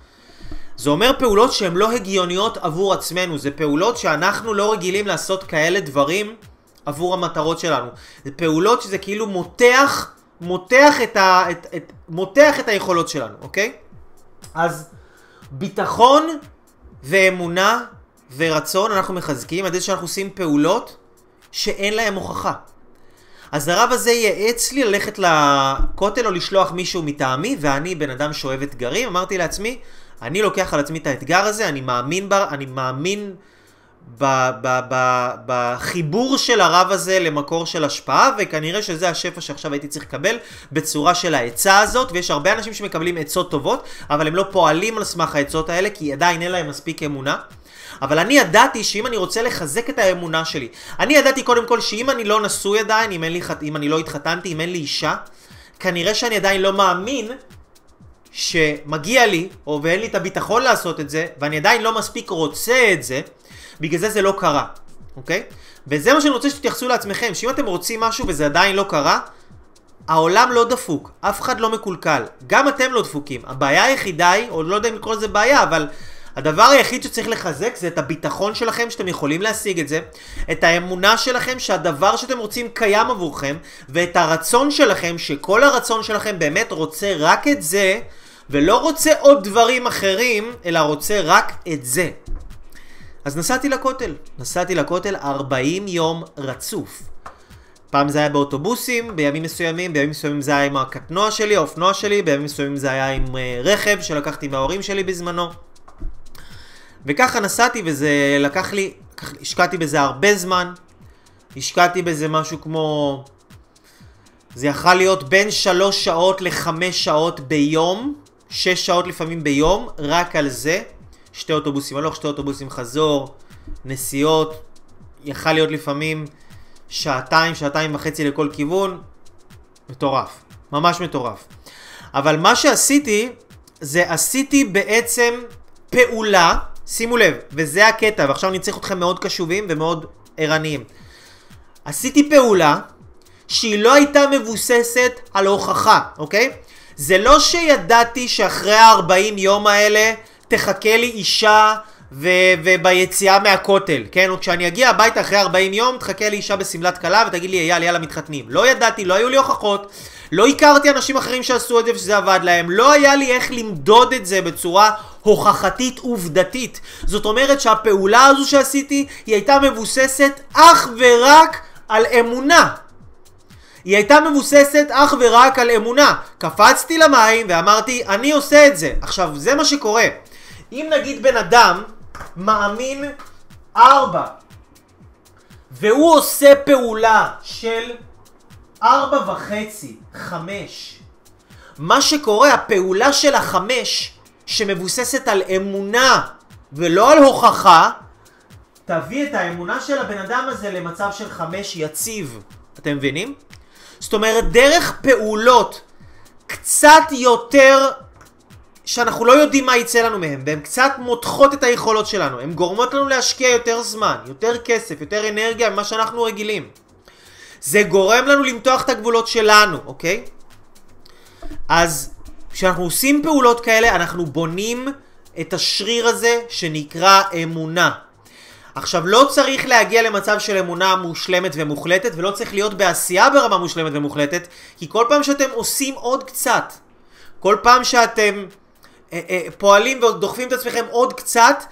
זה אומר פעולות שהן לא הגיוניות עבור עצמנו, זה פעולות שאנחנו לא רגילים לעשות כאלה דברים עבור המטרות שלנו. זה פעולות שזה כאילו מותח, מותח את, ה, את, את, מותח את היכולות שלנו, אוקיי? אז ביטחון ואמונה ורצון אנחנו מחזקים על ידי שאנחנו עושים פעולות שאין להם הוכחה. אז הרב הזה ייעץ לי ללכת לכותל או לשלוח מישהו מטעמי, ואני בן אדם שאוהב אתגרים, אמרתי לעצמי, אני לוקח על עצמי את האתגר הזה, אני מאמין, בר, אני מאמין ב, ב, ב, בחיבור של הרב הזה למקור של השפעה, וכנראה שזה השפע שעכשיו הייתי צריך לקבל בצורה של העצה הזאת, ויש הרבה אנשים שמקבלים עצות טובות, אבל הם לא פועלים על סמך העצות האלה, כי עדיין אין להם מספיק אמונה. אבל אני ידעתי שאם אני רוצה לחזק את האמונה שלי, אני ידעתי קודם כל שאם אני לא נשוי עדיין, אם, לי, אם אני לא התחתנתי, אם אין לי אישה, כנראה שאני עדיין לא מאמין שמגיע לי, או ואין לי את הביטחון לעשות את זה, ואני עדיין לא מספיק רוצה את זה, בגלל זה זה לא קרה, אוקיי? וזה מה שאני רוצה שתתייחסו לעצמכם, שאם אתם רוצים משהו וזה עדיין לא קרה, העולם לא דפוק, אף אחד לא מקולקל, גם אתם לא דפוקים. הבעיה היחידה היא, או לא יודע אם לקרוא לזה בעיה, אבל הדבר היחיד שצריך לחזק זה את הביטחון שלכם שאתם יכולים להשיג את זה, את האמונה שלכם שהדבר שאתם רוצים קיים עבורכם, ואת הרצון שלכם שכל הרצון שלכם באמת רוצה רק את זה, ולא רוצה עוד דברים אחרים, אלא רוצה רק את זה. אז נסעתי לכותל, נסעתי לכותל 40 יום רצוף. פעם זה היה באוטובוסים, בימים מסוימים, בימים מסוימים זה היה עם הקטנוע שלי, האופנוע שלי, בימים מסוימים זה היה עם אה, רכב שלקחתי מההורים שלי בזמנו. וככה נסעתי וזה לקח לי, השקעתי בזה הרבה זמן, השקעתי בזה משהו כמו... זה יכל להיות בין שלוש שעות לחמש שעות ביום, שש שעות לפעמים ביום, רק על זה. שתי אוטובוסים הלוך, שתי אוטובוסים חזור, נסיעות, יכל להיות לפעמים שעתיים, שעתיים וחצי לכל כיוון. מטורף, ממש מטורף. אבל מה שעשיתי, זה עשיתי בעצם פעולה, שימו לב, וזה הקטע, ועכשיו אני צריך אתכם מאוד קשובים ומאוד ערניים. עשיתי פעולה שהיא לא הייתה מבוססת על הוכחה, אוקיי? זה לא שידעתי שאחרי ה-40 יום האלה תחכה לי אישה ו- וביציאה מהכותל, כן? או כשאני אגיע הביתה אחרי 40 יום, תחכה לי אישה בשמלת כלה ותגיד לי, אייל, יאללה, מתחתנים. לא ידעתי, לא היו לי הוכחות, לא הכרתי אנשים אחרים שעשו את זה ושזה עבד להם, לא היה לי איך למדוד את זה בצורה הוכחתית עובדתית. זאת אומרת שהפעולה הזו שעשיתי, היא הייתה מבוססת אך ורק על אמונה. היא הייתה מבוססת אך ורק על אמונה. קפצתי למים ואמרתי, אני עושה את זה. עכשיו, זה מה שקורה. אם נגיד בן אדם מאמין ארבע, והוא עושה פעולה של ארבע וחצי, חמש, מה שקורה, הפעולה של החמש, שמבוססת על אמונה ולא על הוכחה, תביא את האמונה של הבן אדם הזה למצב של חמש יציב. אתם מבינים? זאת אומרת, דרך פעולות קצת יותר שאנחנו לא יודעים מה יצא לנו מהם, והן קצת מותחות את היכולות שלנו, הן גורמות לנו להשקיע יותר זמן, יותר כסף, יותר אנרגיה ממה שאנחנו רגילים. זה גורם לנו למתוח את הגבולות שלנו, אוקיי? אז כשאנחנו עושים פעולות כאלה, אנחנו בונים את השריר הזה שנקרא אמונה. עכשיו, לא צריך להגיע למצב של אמונה מושלמת ומוחלטת, ולא צריך להיות בעשייה ברמה מושלמת ומוחלטת, כי כל פעם שאתם עושים עוד קצת, כל פעם שאתם אה, אה, פועלים ודוחפים את עצמכם עוד קצת,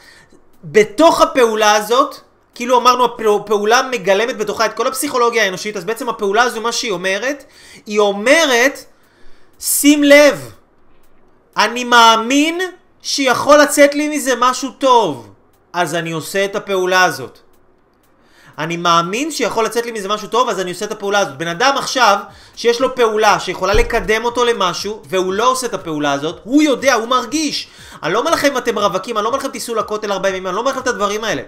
בתוך הפעולה הזאת, כאילו אמרנו, הפעולה מגלמת בתוכה את כל הפסיכולוגיה האנושית, אז בעצם הפעולה הזו, מה שהיא אומרת, היא אומרת, שים לב, אני מאמין שיכול לצאת לי מזה משהו טוב. אז אני עושה את הפעולה הזאת. אני מאמין שיכול לצאת לי מזה משהו טוב, אז אני עושה את הפעולה הזאת. בן אדם עכשיו, שיש לו פעולה שיכולה לקדם אותו למשהו, והוא לא עושה את הפעולה הזאת, הוא יודע, הוא מרגיש. אני לא אומר לכם אם אתם רווקים, אני לא אומר לכם תיסעו לכותל 40 ימים, אני לא אומר לכם את הדברים האלה.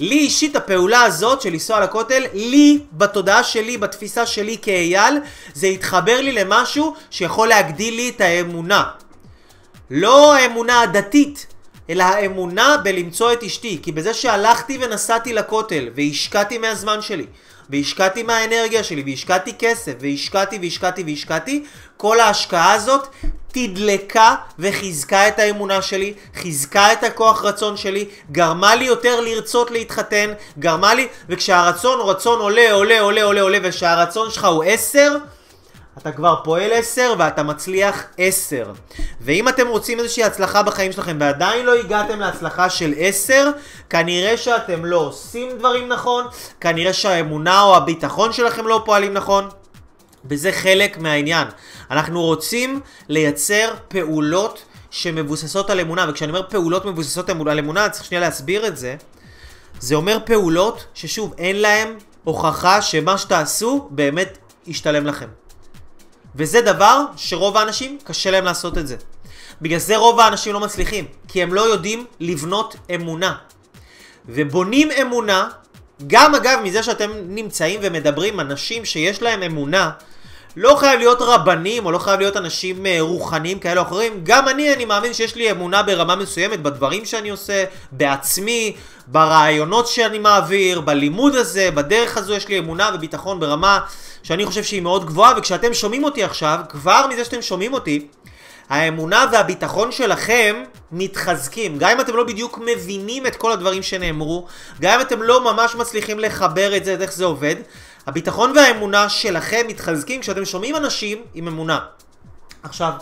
לי אישית הפעולה הזאת של לנסוע לכותל, לי, בתודעה שלי, בתפיסה שלי כאייל, זה התחבר לי למשהו שיכול להגדיל לי את האמונה. לא האמונה הדתית, אלא האמונה בלמצוא את אשתי. כי בזה שהלכתי ונסעתי לכותל, והשקעתי מהזמן שלי, והשקעתי מהאנרגיה שלי, והשקעתי כסף, והשקעתי והשקעתי והשקעתי, כל ההשקעה הזאת תדלקה וחיזקה את האמונה שלי, חיזקה את הכוח רצון שלי, גרמה לי יותר לרצות להתחתן, גרמה לי, וכשהרצון רצון עולה, עולה, עולה, עולה, עולה, וכשהרצון שלך הוא עשר, אתה כבר פועל 10 ואתה מצליח 10. ואם אתם רוצים איזושהי הצלחה בחיים שלכם ועדיין לא הגעתם להצלחה של 10, כנראה שאתם לא עושים דברים נכון, כנראה שהאמונה או הביטחון שלכם לא פועלים נכון. וזה חלק מהעניין. אנחנו רוצים לייצר פעולות שמבוססות על אמונה, וכשאני אומר פעולות מבוססות על אמונה, צריך שנייה להסביר את זה. זה אומר פעולות ששוב, אין להם הוכחה שמה שתעשו באמת ישתלם לכם. וזה דבר שרוב האנשים קשה להם לעשות את זה. בגלל זה רוב האנשים לא מצליחים, כי הם לא יודעים לבנות אמונה. ובונים אמונה, גם אגב מזה שאתם נמצאים ומדברים אנשים שיש להם אמונה, לא חייב להיות רבנים או לא חייב להיות אנשים אה, רוחניים כאלה או אחרים, גם אני, אני מאמין שיש לי אמונה ברמה מסוימת בדברים שאני עושה, בעצמי, ברעיונות שאני מעביר, בלימוד הזה, בדרך הזו יש לי אמונה וביטחון ברמה שאני חושב שהיא מאוד גבוהה, וכשאתם שומעים אותי עכשיו, כבר מזה שאתם שומעים אותי, האמונה והביטחון שלכם מתחזקים. גם אם אתם לא בדיוק מבינים את כל הדברים שנאמרו, גם אם אתם לא ממש מצליחים לחבר את זה, איך זה עובד, הביטחון והאמונה שלכם מתחזקים כשאתם שומעים אנשים עם אמונה. עכשיו,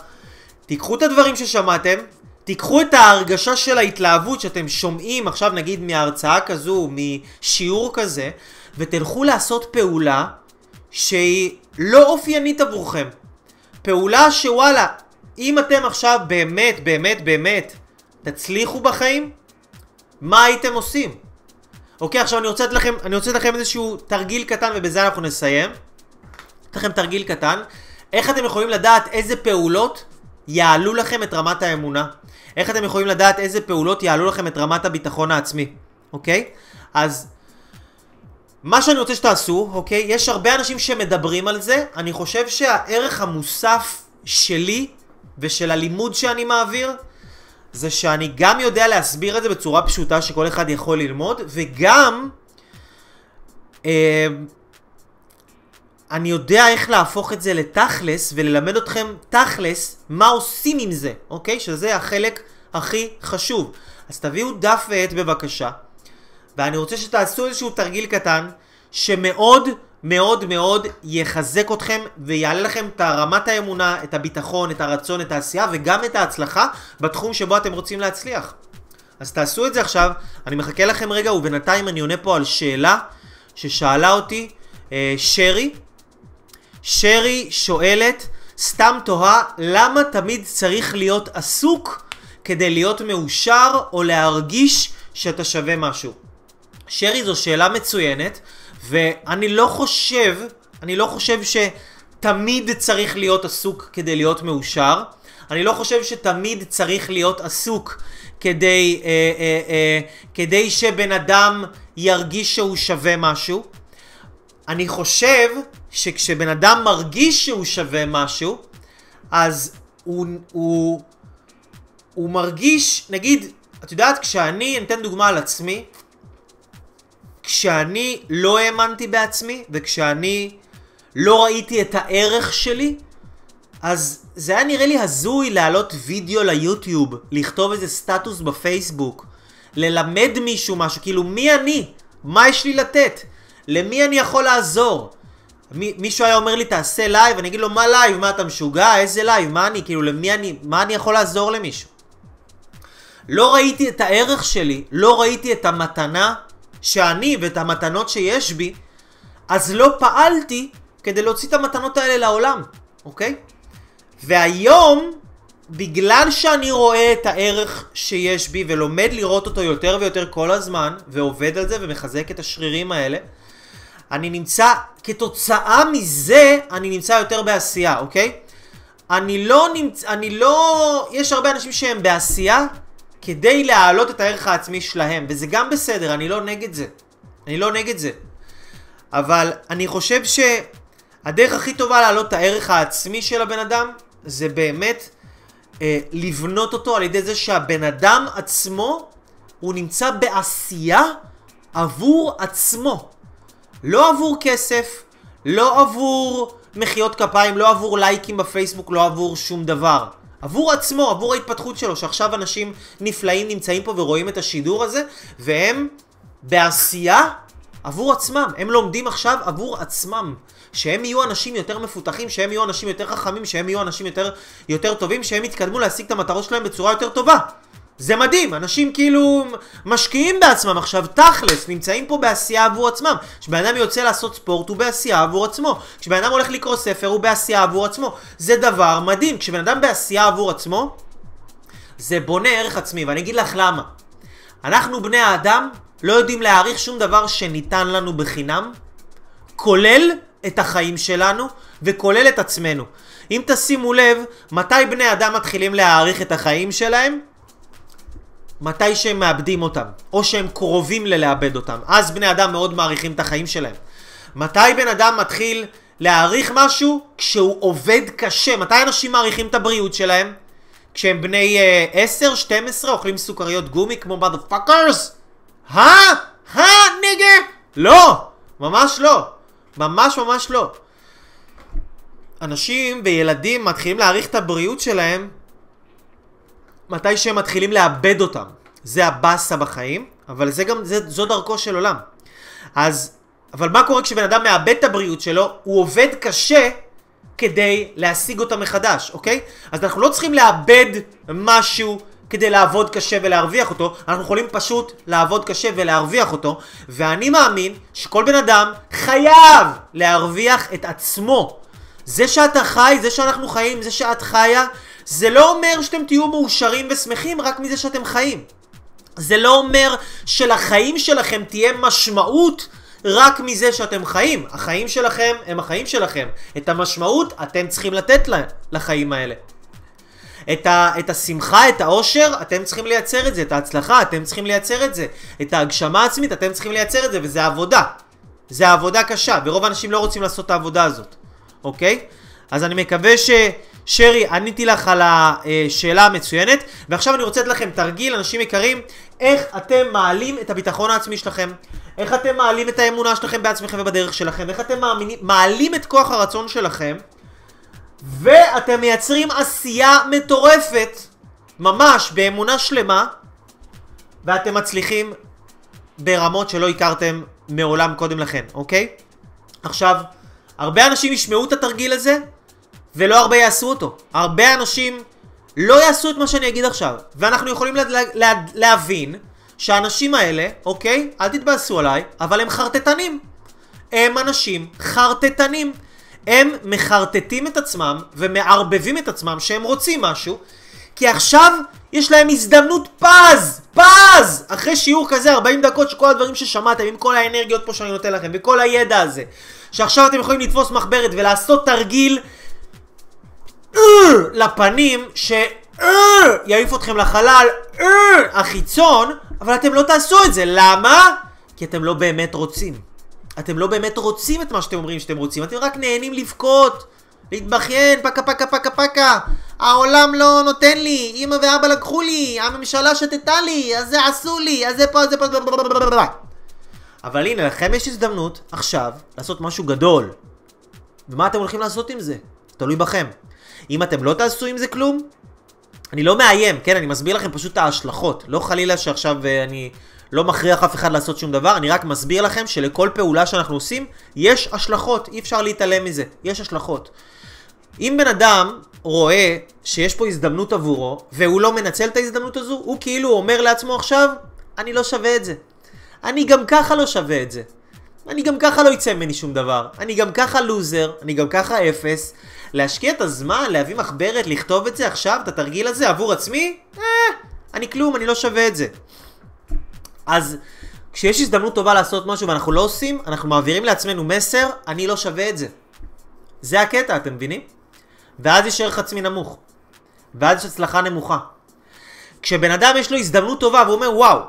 תיקחו את הדברים ששמעתם, תיקחו את ההרגשה של ההתלהבות שאתם שומעים עכשיו נגיד מהרצאה כזו, משיעור כזה, ותלכו לעשות פעולה שהיא לא אופיינית עבורכם. פעולה שוואלה, אם אתם עכשיו באמת, באמת, באמת תצליחו בחיים, מה הייתם עושים? אוקיי, עכשיו אני רוצה לתת לכם, אני רוצה לתת לכם איזשהו תרגיל קטן ובזה אנחנו נסיים. אתן לכם תרגיל קטן. איך אתם יכולים לדעת איזה פעולות יעלו לכם את רמת האמונה? איך אתם יכולים לדעת איזה פעולות יעלו לכם את רמת הביטחון העצמי? אוקיי? אז מה שאני רוצה שתעשו, אוקיי? יש הרבה אנשים שמדברים על זה. אני חושב שהערך המוסף שלי ושל הלימוד שאני מעביר זה שאני גם יודע להסביר את זה בצורה פשוטה שכל אחד יכול ללמוד, וגם אה, אני יודע איך להפוך את זה לתכלס וללמד אתכם תכלס מה עושים עם זה, אוקיי? שזה החלק הכי חשוב. אז תביאו דף ועט בבקשה, ואני רוצה שתעשו איזשהו תרגיל קטן שמאוד מאוד מאוד יחזק אתכם ויעלה לכם את רמת האמונה, את הביטחון, את הרצון, את העשייה וגם את ההצלחה בתחום שבו אתם רוצים להצליח. אז תעשו את זה עכשיו, אני מחכה לכם רגע ובינתיים אני עונה פה על שאלה ששאלה אותי אה, שרי. שרי שואלת, סתם תוהה, למה תמיד צריך להיות עסוק כדי להיות מאושר או להרגיש שאתה שווה משהו? שרי זו שאלה מצוינת. ואני לא חושב, אני לא חושב שתמיד צריך להיות עסוק כדי להיות מאושר. אני לא חושב שתמיד צריך להיות עסוק כדי, אה, אה, אה, כדי שבן אדם ירגיש שהוא שווה משהו. אני חושב שכשבן אדם מרגיש שהוא שווה משהו, אז הוא, הוא, הוא מרגיש, נגיד, את יודעת, כשאני, אני אתן דוגמה על עצמי, כשאני לא האמנתי בעצמי, וכשאני לא ראיתי את הערך שלי, אז זה היה נראה לי הזוי להעלות וידאו ליוטיוב, לכתוב איזה סטטוס בפייסבוק, ללמד מישהו משהו, כאילו מי אני? מה יש לי לתת? למי אני יכול לעזור? מי, מישהו היה אומר לי תעשה live, אני אגיד לו מה live? מה אתה משוגע? איזה live? מה אני? כאילו למי אני? מה אני יכול לעזור למישהו? לא ראיתי את הערך שלי, לא ראיתי את המתנה שאני ואת המתנות שיש בי, אז לא פעלתי כדי להוציא את המתנות האלה לעולם, אוקיי? והיום, בגלל שאני רואה את הערך שיש בי ולומד לראות אותו יותר ויותר כל הזמן, ועובד על זה ומחזק את השרירים האלה, אני נמצא, כתוצאה מזה, אני נמצא יותר בעשייה, אוקיי? אני לא נמצא, אני לא... יש הרבה אנשים שהם בעשייה, כדי להעלות את הערך העצמי שלהם, וזה גם בסדר, אני לא נגד זה. אני לא נגד זה. אבל אני חושב שהדרך הכי טובה להעלות את הערך העצמי של הבן אדם, זה באמת אה, לבנות אותו על ידי זה שהבן אדם עצמו, הוא נמצא בעשייה עבור עצמו. לא עבור כסף, לא עבור מחיאות כפיים, לא עבור לייקים בפייסבוק, לא עבור שום דבר. עבור עצמו, עבור ההתפתחות שלו, שעכשיו אנשים נפלאים נמצאים פה ורואים את השידור הזה, והם בעשייה עבור עצמם. הם לומדים עכשיו עבור עצמם. שהם יהיו אנשים יותר מפותחים, שהם יהיו אנשים יותר חכמים, שהם יהיו אנשים יותר, יותר טובים, שהם יתקדמו להשיג את המטרות שלהם בצורה יותר טובה. זה מדהים, אנשים כאילו משקיעים בעצמם עכשיו, תכלס, נמצאים פה בעשייה עבור עצמם. כשבן אדם יוצא לעשות ספורט הוא בעשייה עבור עצמו. כשבן אדם הולך לקרוא ספר הוא בעשייה עבור עצמו. זה דבר מדהים, כשבן אדם בעשייה עבור עצמו, זה בונה ערך עצמי, ואני אגיד לך למה. אנחנו בני האדם לא יודעים להעריך שום דבר שניתן לנו בחינם, כולל את החיים שלנו וכולל את עצמנו. אם תשימו לב, מתי בני אדם מתחילים להעריך את החיים שלהם? מתי שהם מאבדים אותם, או שהם קרובים ללאבד אותם. אז בני אדם מאוד מעריכים את החיים שלהם. מתי בן אדם מתחיל להעריך משהו? כשהוא עובד קשה. מתי אנשים מעריכים את הבריאות שלהם? כשהם בני uh, 10, 12, אוכלים סוכריות גומי כמו motherfuckers? הא? הא, ניגה? לא! ממש לא. ממש ממש לא. אנשים וילדים מתחילים להעריך את הבריאות שלהם מתי שהם מתחילים לאבד אותם. זה הבאסה בחיים, אבל זה גם, זה, זו דרכו של עולם. אז, אבל מה קורה כשבן אדם מאבד את הבריאות שלו? הוא עובד קשה כדי להשיג אותה מחדש, אוקיי? אז אנחנו לא צריכים לאבד משהו כדי לעבוד קשה ולהרוויח אותו, אנחנו יכולים פשוט לעבוד קשה ולהרוויח אותו, ואני מאמין שכל בן אדם חייב להרוויח את עצמו. זה שאתה חי, זה שאנחנו חיים, זה שאת חיה, זה לא אומר שאתם תהיו מאושרים ושמחים רק מזה שאתם חיים. זה לא אומר שלחיים שלכם תהיה משמעות רק מזה שאתם חיים. החיים שלכם הם החיים שלכם. את המשמעות אתם צריכים לתת לחיים האלה. את, ה, את השמחה, את האושר, אתם צריכים לייצר את זה. את ההצלחה, אתם צריכים לייצר את זה. את ההגשמה העצמית, אתם צריכים לייצר את זה, וזה עבודה. זה עבודה קשה, ורוב האנשים לא רוצים לעשות את העבודה הזאת, אוקיי? אז אני מקווה ש... שרי, עניתי לך על השאלה המצוינת, ועכשיו אני רוצה לתת לכם תרגיל, אנשים יקרים, איך אתם מעלים את הביטחון העצמי שלכם, איך אתם מעלים את האמונה שלכם בעצמכם ובדרך שלכם, איך אתם מאמינים, מעלים את כוח הרצון שלכם, ואתם מייצרים עשייה מטורפת, ממש באמונה שלמה, ואתם מצליחים ברמות שלא הכרתם מעולם קודם לכן, אוקיי? עכשיו, הרבה אנשים ישמעו את התרגיל הזה, ולא הרבה יעשו אותו. הרבה אנשים לא יעשו את מה שאני אגיד עכשיו. ואנחנו יכולים לה, לה, לה, להבין שהאנשים האלה, אוקיי? אל תתבאסו עליי, אבל הם חרטטנים. הם אנשים חרטטנים. הם מחרטטים את עצמם ומערבבים את עצמם שהם רוצים משהו, כי עכשיו יש להם הזדמנות פז! פז! אחרי שיעור כזה 40 דקות שכל הדברים ששמעתם, עם כל האנרגיות פה שאני נותן לכם, וכל הידע הזה, שעכשיו אתם יכולים לתפוס מחברת ולעשות תרגיל לפנים שיעיף אתכם לחלל החיצון, אבל אתם לא תעשו את זה. למה? כי אתם לא באמת רוצים. אתם לא באמת רוצים את מה שאתם אומרים שאתם רוצים, אתם רק נהנים לבכות, להתבכיין, פקה פקה פקה פקה. העולם לא נותן לי, אמא ואבא לקחו לי, הממשלה שתתה לי, אז זה עשו לי, אז זה פה, אז זה פה, אבל הנה, לכם יש הזדמנות עכשיו לעשות משהו גדול. ומה אתם הולכים לעשות עם זה? תלוי בכם. אם אתם לא תעשו עם זה כלום, אני לא מאיים, כן? אני מסביר לכם פשוט את ההשלכות. לא חלילה שעכשיו uh, אני לא מכריח אף אחד לעשות שום דבר, אני רק מסביר לכם שלכל פעולה שאנחנו עושים, יש השלכות, אי אפשר להתעלם מזה, יש השלכות. אם בן אדם רואה שיש פה הזדמנות עבורו, והוא לא מנצל את ההזדמנות הזו, הוא כאילו אומר לעצמו עכשיו, אני לא שווה את זה. אני גם ככה לא שווה את זה. אני גם ככה לא יצא ממני שום דבר. אני גם ככה לוזר, אני גם ככה אפס. להשקיע את הזמן, להביא מחברת, לכתוב את זה עכשיו, את התרגיל הזה עבור עצמי? אה, אני כלום, אני לא שווה את זה. אז כשיש הזדמנות טובה לעשות משהו ואנחנו לא עושים, אנחנו מעבירים לעצמנו מסר, אני לא שווה את זה. זה הקטע, אתם מבינים? ואז יש ערך עצמי נמוך. ואז יש הצלחה נמוכה. כשבן אדם יש לו הזדמנות טובה והוא אומר וואו,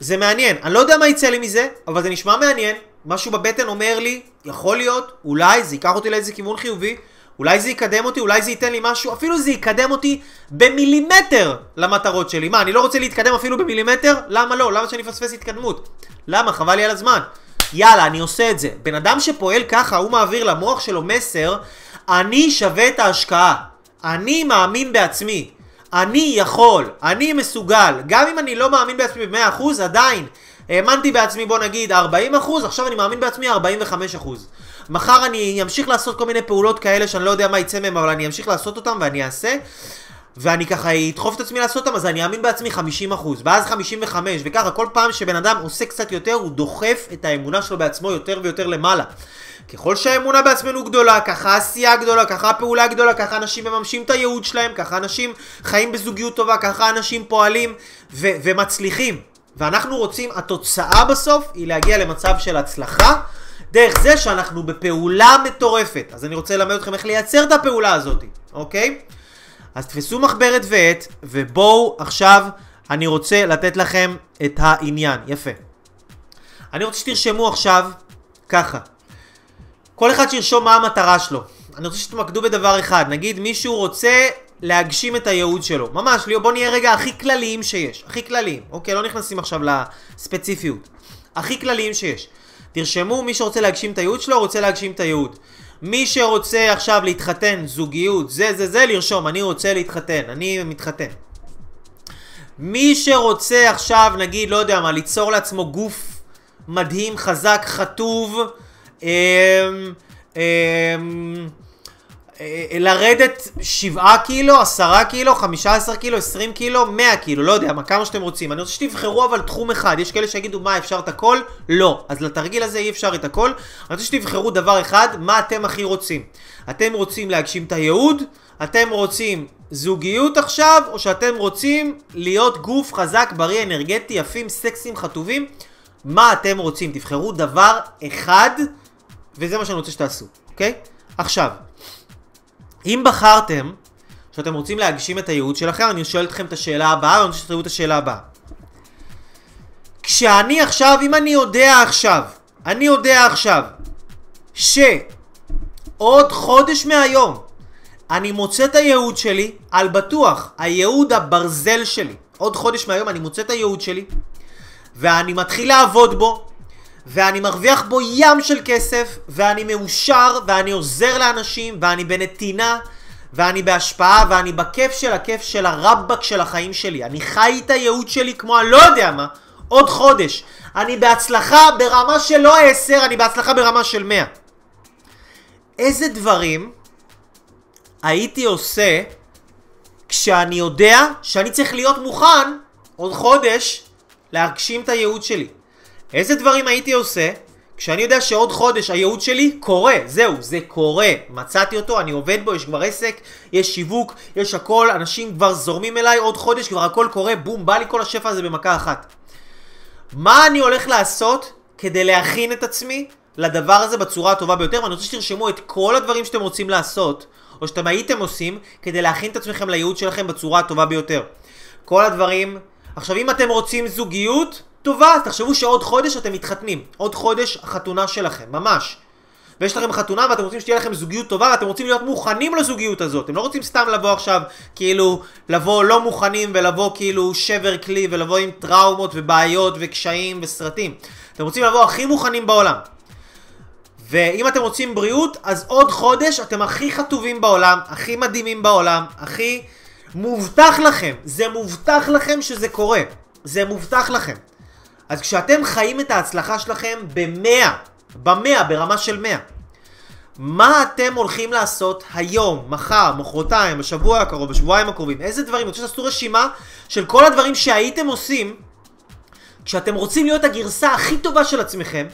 זה מעניין, אני לא יודע מה יצא לי מזה, אבל זה נשמע מעניין, משהו בבטן אומר לי, יכול להיות, אולי זה ייקח אותי לאיזה כיוון חיובי, אולי זה יקדם אותי, אולי זה ייתן לי משהו, אפילו זה יקדם אותי במילימטר למטרות שלי. מה, אני לא רוצה להתקדם אפילו במילימטר? למה לא? למה שאני אפספס התקדמות? למה? חבל לי על הזמן. יאללה, אני עושה את זה. בן אדם שפועל ככה, הוא מעביר למוח שלו מסר, אני שווה את ההשקעה. אני מאמין בעצמי. אני יכול, אני מסוגל. גם אם אני לא מאמין בעצמי ב-100%, עדיין. האמנתי בעצמי, בוא נגיד, 40%, עכשיו אני מאמין בעצמי 45%. מחר אני אמשיך לעשות כל מיני פעולות כאלה שאני לא יודע מה יצא מהם, אבל אני אמשיך לעשות אותם ואני אעשה. ואני ככה אדחוף את עצמי לעשות אותם, אז אני אאמין בעצמי 50%, ואז 55, וככה כל פעם שבן אדם עושה קצת יותר, הוא דוחף את האמונה שלו בעצמו יותר ויותר למעלה. ככל שהאמונה בעצמנו גדולה, ככה העשייה גדולה, ככה הפעולה גדולה, ככה אנשים מממשים את הייעוד שלהם, ככה אנשים חיים בזוגיות טובה, ככה אנשים פועלים ו- ומצליחים. ואנחנו רוצים, התוצאה בסוף היא להגיע למצב של הצלחה, דרך זה שאנחנו בפעולה מטורפת. אז אני רוצה ללמד אתכם איך לייצר את הפעולה הזאת, אוקיי? אז תפסו מחברת ועט, ובואו עכשיו אני רוצה לתת לכם את העניין. יפה. אני רוצה שתרשמו עכשיו ככה. כל אחד שירשום מה המטרה שלו. אני רוצה שתתמקדו בדבר אחד. נגיד מישהו רוצה להגשים את הייעוד שלו. ממש, בוא נהיה רגע הכי כלליים שיש. הכי כלליים. אוקיי, לא נכנסים עכשיו לספציפיות. הכי כלליים שיש. תרשמו, מי שרוצה להגשים את הייעוד שלו, רוצה להגשים את הייעוד. מי שרוצה עכשיו להתחתן, זוגיות, זה זה זה, לרשום, אני רוצה להתחתן, אני מתחתן. מי שרוצה עכשיו, נגיד, לא יודע מה, ליצור לעצמו גוף מדהים, חזק, חטוב, אמ, אמ, אה, לרדת 7 קילו, 10 קילו, 15 קילו, 20 קילו, 100 קילו, לא יודע מה, כמה שאתם רוצים. אני רוצה שתבחרו אבל תחום אחד. יש כאלה שיגידו, מה, אפשר את הכל? לא. אז לתרגיל הזה אי אפשר את הכל. אני רוצה שתבחרו דבר אחד, מה אתם הכי רוצים. אתם רוצים להגשים את הייעוד? אתם רוצים זוגיות עכשיו, או שאתם רוצים להיות גוף חזק, בריא, אנרגטי, יפים, סקסים, חטובים? מה אתם רוצים? תבחרו דבר אחד, וזה מה שאני רוצה שתעשו, אוקיי? עכשיו, אם בחרתם שאתם רוצים להגשים את הייעוד שלכם, אני שואל אתכם את השאלה הבאה, ואני רוצה שתראו את השאלה הבאה. כשאני עכשיו, אם אני יודע עכשיו, אני יודע עכשיו, שעוד חודש מהיום, אני מוצא את הייעוד שלי, על בטוח, הייעוד הברזל שלי. עוד חודש מהיום אני מוצא את הייעוד שלי, ואני מתחיל לעבוד בו, ואני מרוויח בו ים של כסף, ואני מאושר, ואני עוזר לאנשים, ואני בנתינה, ואני בהשפעה, ואני בכיף של הכיף של הרבאק של החיים שלי. אני חי את הייעוד שלי כמו אני לא יודע מה, עוד חודש. אני בהצלחה ברמה של לא 10, אני בהצלחה ברמה של 100. איזה דברים הייתי עושה כשאני יודע שאני צריך להיות מוכן עוד חודש להגשים את הייעוד שלי? איזה דברים הייתי עושה כשאני יודע שעוד חודש הייעוד שלי קורה, זהו, זה קורה. מצאתי אותו, אני עובד בו, יש כבר עסק, יש שיווק, יש הכל, אנשים כבר זורמים אליי, עוד חודש כבר הכל קורה, בום, בא לי כל השפע הזה במכה אחת. מה אני הולך לעשות כדי להכין את עצמי לדבר הזה בצורה הטובה ביותר? ואני רוצה שתרשמו את כל הדברים שאתם רוצים לעשות, או שאתם הייתם עושים, כדי להכין את עצמכם לייעוד שלכם בצורה הטובה ביותר. כל הדברים... עכשיו, אם אתם רוצים זוגיות, טובה, אז תחשבו שעוד חודש אתם מתחתנים. עוד חודש החתונה שלכם, ממש. ויש לכם חתונה ואתם רוצים שתהיה לכם זוגיות טובה ואתם רוצים להיות מוכנים לזוגיות הזאת. אתם לא רוצים סתם לבוא עכשיו, כאילו, לבוא לא מוכנים ולבוא כאילו שבר כלי ולבוא עם טראומות ובעיות וקשיים וסרטים. אתם רוצים לבוא הכי מוכנים בעולם. ואם אתם רוצים בריאות, אז עוד חודש אתם הכי חטובים בעולם, הכי מדהימים בעולם, הכי... מובטח לכם, זה מובטח לכם שזה קורה. זה מובטח לכם. אז כשאתם חיים את ההצלחה שלכם במאה, במאה, ברמה של מאה, מה אתם הולכים לעשות היום, מחר, מחרתיים, בשבוע הקרוב, בשבועיים הקרובים? איזה דברים? אני רוצה שתעשו רשימה של כל הדברים שהייתם עושים כשאתם רוצים להיות הגרסה הכי טובה של עצמכם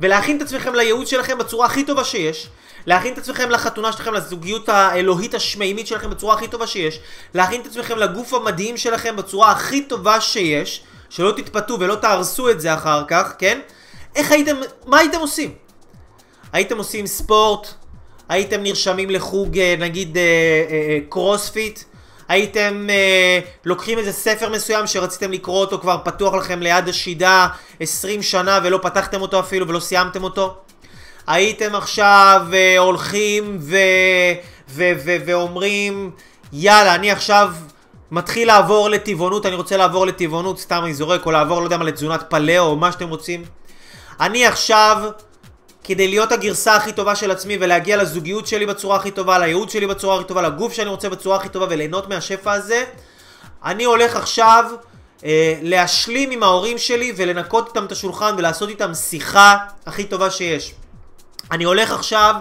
ולהכין את עצמכם לייעוד שלכם בצורה הכי טובה שיש להכין את עצמכם לחתונה שלכם, לזוגיות האלוהית השמימית שלכם בצורה הכי טובה שיש להכין את עצמכם לגוף המדהים שלכם בצורה הכי טובה שיש שלא תתפתו ולא תהרסו את זה אחר כך, כן? איך הייתם, מה הייתם עושים? הייתם עושים ספורט? הייתם נרשמים לחוג אה, נגיד אה, אה, קרוספיט? הייתם אה, לוקחים איזה ספר מסוים שרציתם לקרוא אותו כבר פתוח לכם ליד השידה 20 שנה ולא פתחתם אותו אפילו ולא סיימתם אותו? הייתם עכשיו אה, הולכים ו, ו, ו, ואומרים יאללה אני עכשיו מתחיל לעבור לטבעונות, אני רוצה לעבור לטבעונות, סתם אני זורק, או לעבור, לא יודע מה, לתזונת פלאו, או מה שאתם רוצים. אני עכשיו, כדי להיות הגרסה הכי טובה של עצמי ולהגיע לזוגיות שלי בצורה הכי טובה, לייעוד שלי בצורה הכי טובה, לגוף שאני רוצה בצורה הכי טובה וליהנות מהשפע הזה, אני הולך עכשיו אה, להשלים עם ההורים שלי ולנקות איתם את השולחן ולעשות איתם שיחה הכי טובה שיש. אני הולך עכשיו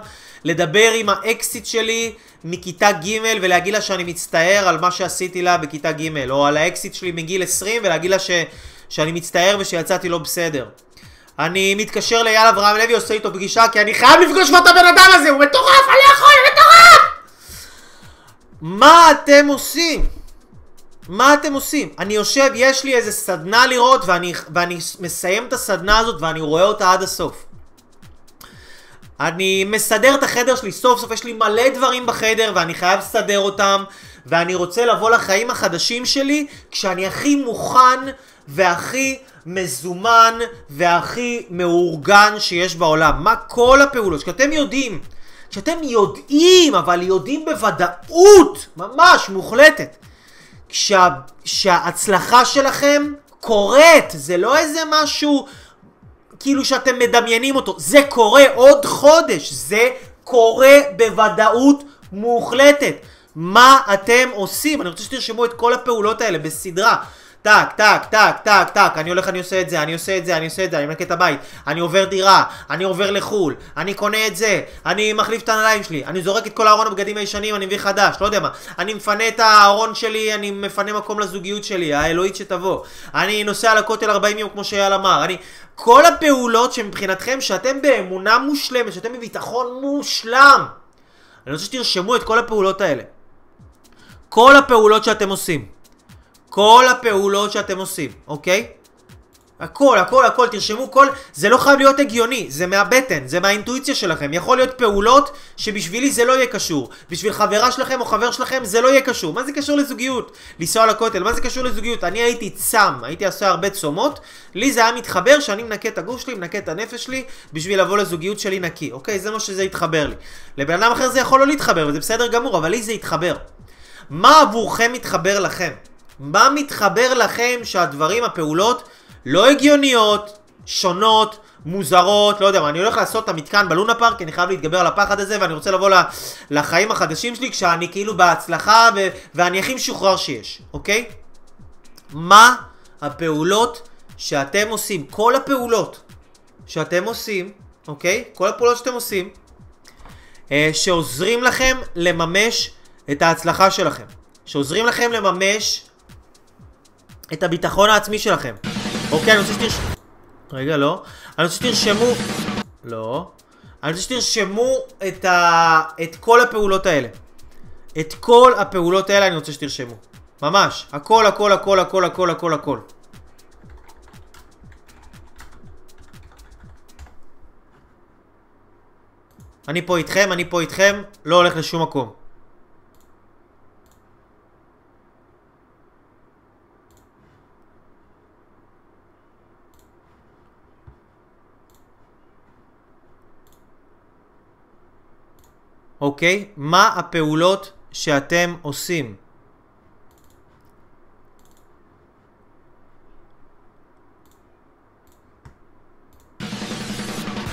לדבר עם האקסיט שלי מכיתה ג' ולהגיד לה שאני מצטער על מה שעשיתי לה בכיתה ג', או על האקסיט שלי מגיל 20 ולהגיד לה ש... שאני מצטער ושיצאתי לא בסדר. אני מתקשר לאייל אברהם לוי, עושה איתו פגישה, כי אני חייב לפגוש את הבן אדם הזה, הוא מטורף, אני לא יכול, הוא מטורף! מה אתם עושים? מה אתם עושים? אני יושב, יש לי איזה סדנה לראות, ואני, ואני מסיים את הסדנה הזאת ואני רואה אותה עד הסוף. אני מסדר את החדר שלי, סוף סוף יש לי מלא דברים בחדר ואני חייב לסדר אותם ואני רוצה לבוא לחיים החדשים שלי כשאני הכי מוכן והכי מזומן והכי מאורגן שיש בעולם. מה כל הפעולות? כשאתם יודעים, כשאתם יודעים, אבל יודעים בוודאות, ממש מוחלטת, כשה, שההצלחה שלכם קורית, זה לא איזה משהו כאילו שאתם מדמיינים אותו. זה קורה עוד חודש, זה קורה בוודאות מוחלטת. מה אתם עושים? אני רוצה שתרשמו את כל הפעולות האלה בסדרה. טק, טק, טק, טק, טק, אני הולך, אני עושה את זה, אני עושה את זה, אני עושה את זה, אני מנקה את הבית, אני עובר דירה, אני עובר לחו"ל, אני קונה את זה, אני מחליף את הנעליים שלי, אני זורק את כל הארון הבגדים הישנים, אני מביא חדש, לא יודע מה, אני מפנה את הארון שלי, אני מפנה מקום לזוגיות שלי, האלוהית שתבוא, אני נוסע לכותל 40 יום כמו שאייל אמר, אני... כל הפעולות שמבחינתכם, שאתם באמונה מושלמת, שאתם בביטחון מושלם, אני רוצה שתרשמו את כל הפעולות האלה. כל הפעולות שאתם עושים. כל הפעולות שאתם עושים, אוקיי? הכל, הכל, הכל, תרשמו כל... זה לא חייב להיות הגיוני, זה מהבטן, זה מהאינטואיציה שלכם. יכול להיות פעולות שבשבילי זה לא יהיה קשור. בשביל חברה שלכם או חבר שלכם זה לא יהיה קשור. מה זה קשור לזוגיות? לנסוע לכותל, מה זה קשור לזוגיות? אני הייתי צם, הייתי עושה הרבה צומות, לי זה היה מתחבר שאני מנקה את הגוף שלי, מנקה את הנפש שלי, בשביל לבוא לזוגיות שלי נקי, אוקיי? זה מה שזה התחבר לי. לבן אדם אחר זה יכול לא להתחבר, וזה בסדר גמור, אבל לי זה התחבר. מה עבורכם מתחבר לכם? מה מתחבר לכם שהדברים, הפעולות, לא הגיוניות, שונות, מוזרות, לא יודע מה, אני הולך לעשות את המתקן בלונה פארק, אני חייב להתגבר על הפחד הזה, ואני רוצה לבוא לחיים החדשים שלי כשאני כאילו בהצלחה ו- ואני הכי משוחרר שיש, אוקיי? מה הפעולות שאתם עושים, כל הפעולות שאתם עושים, אוקיי? כל הפעולות שאתם עושים, אה, שעוזרים לכם לממש את ההצלחה שלכם, שעוזרים לכם לממש את הביטחון העצמי שלכם. אוקיי, אני רוצה שתרשמו... רגע, לא. אני רוצה שתרשמו... לא. אני רוצה שתרשמו את, ה... את כל הפעולות האלה. את כל הפעולות האלה אני רוצה שתרשמו. ממש. הכל, הכל, הכל, הכל, הכל, הכל, הכל. אני פה איתכם, אני פה איתכם, לא הולך לשום מקום. אוקיי? מה הפעולות שאתם עושים?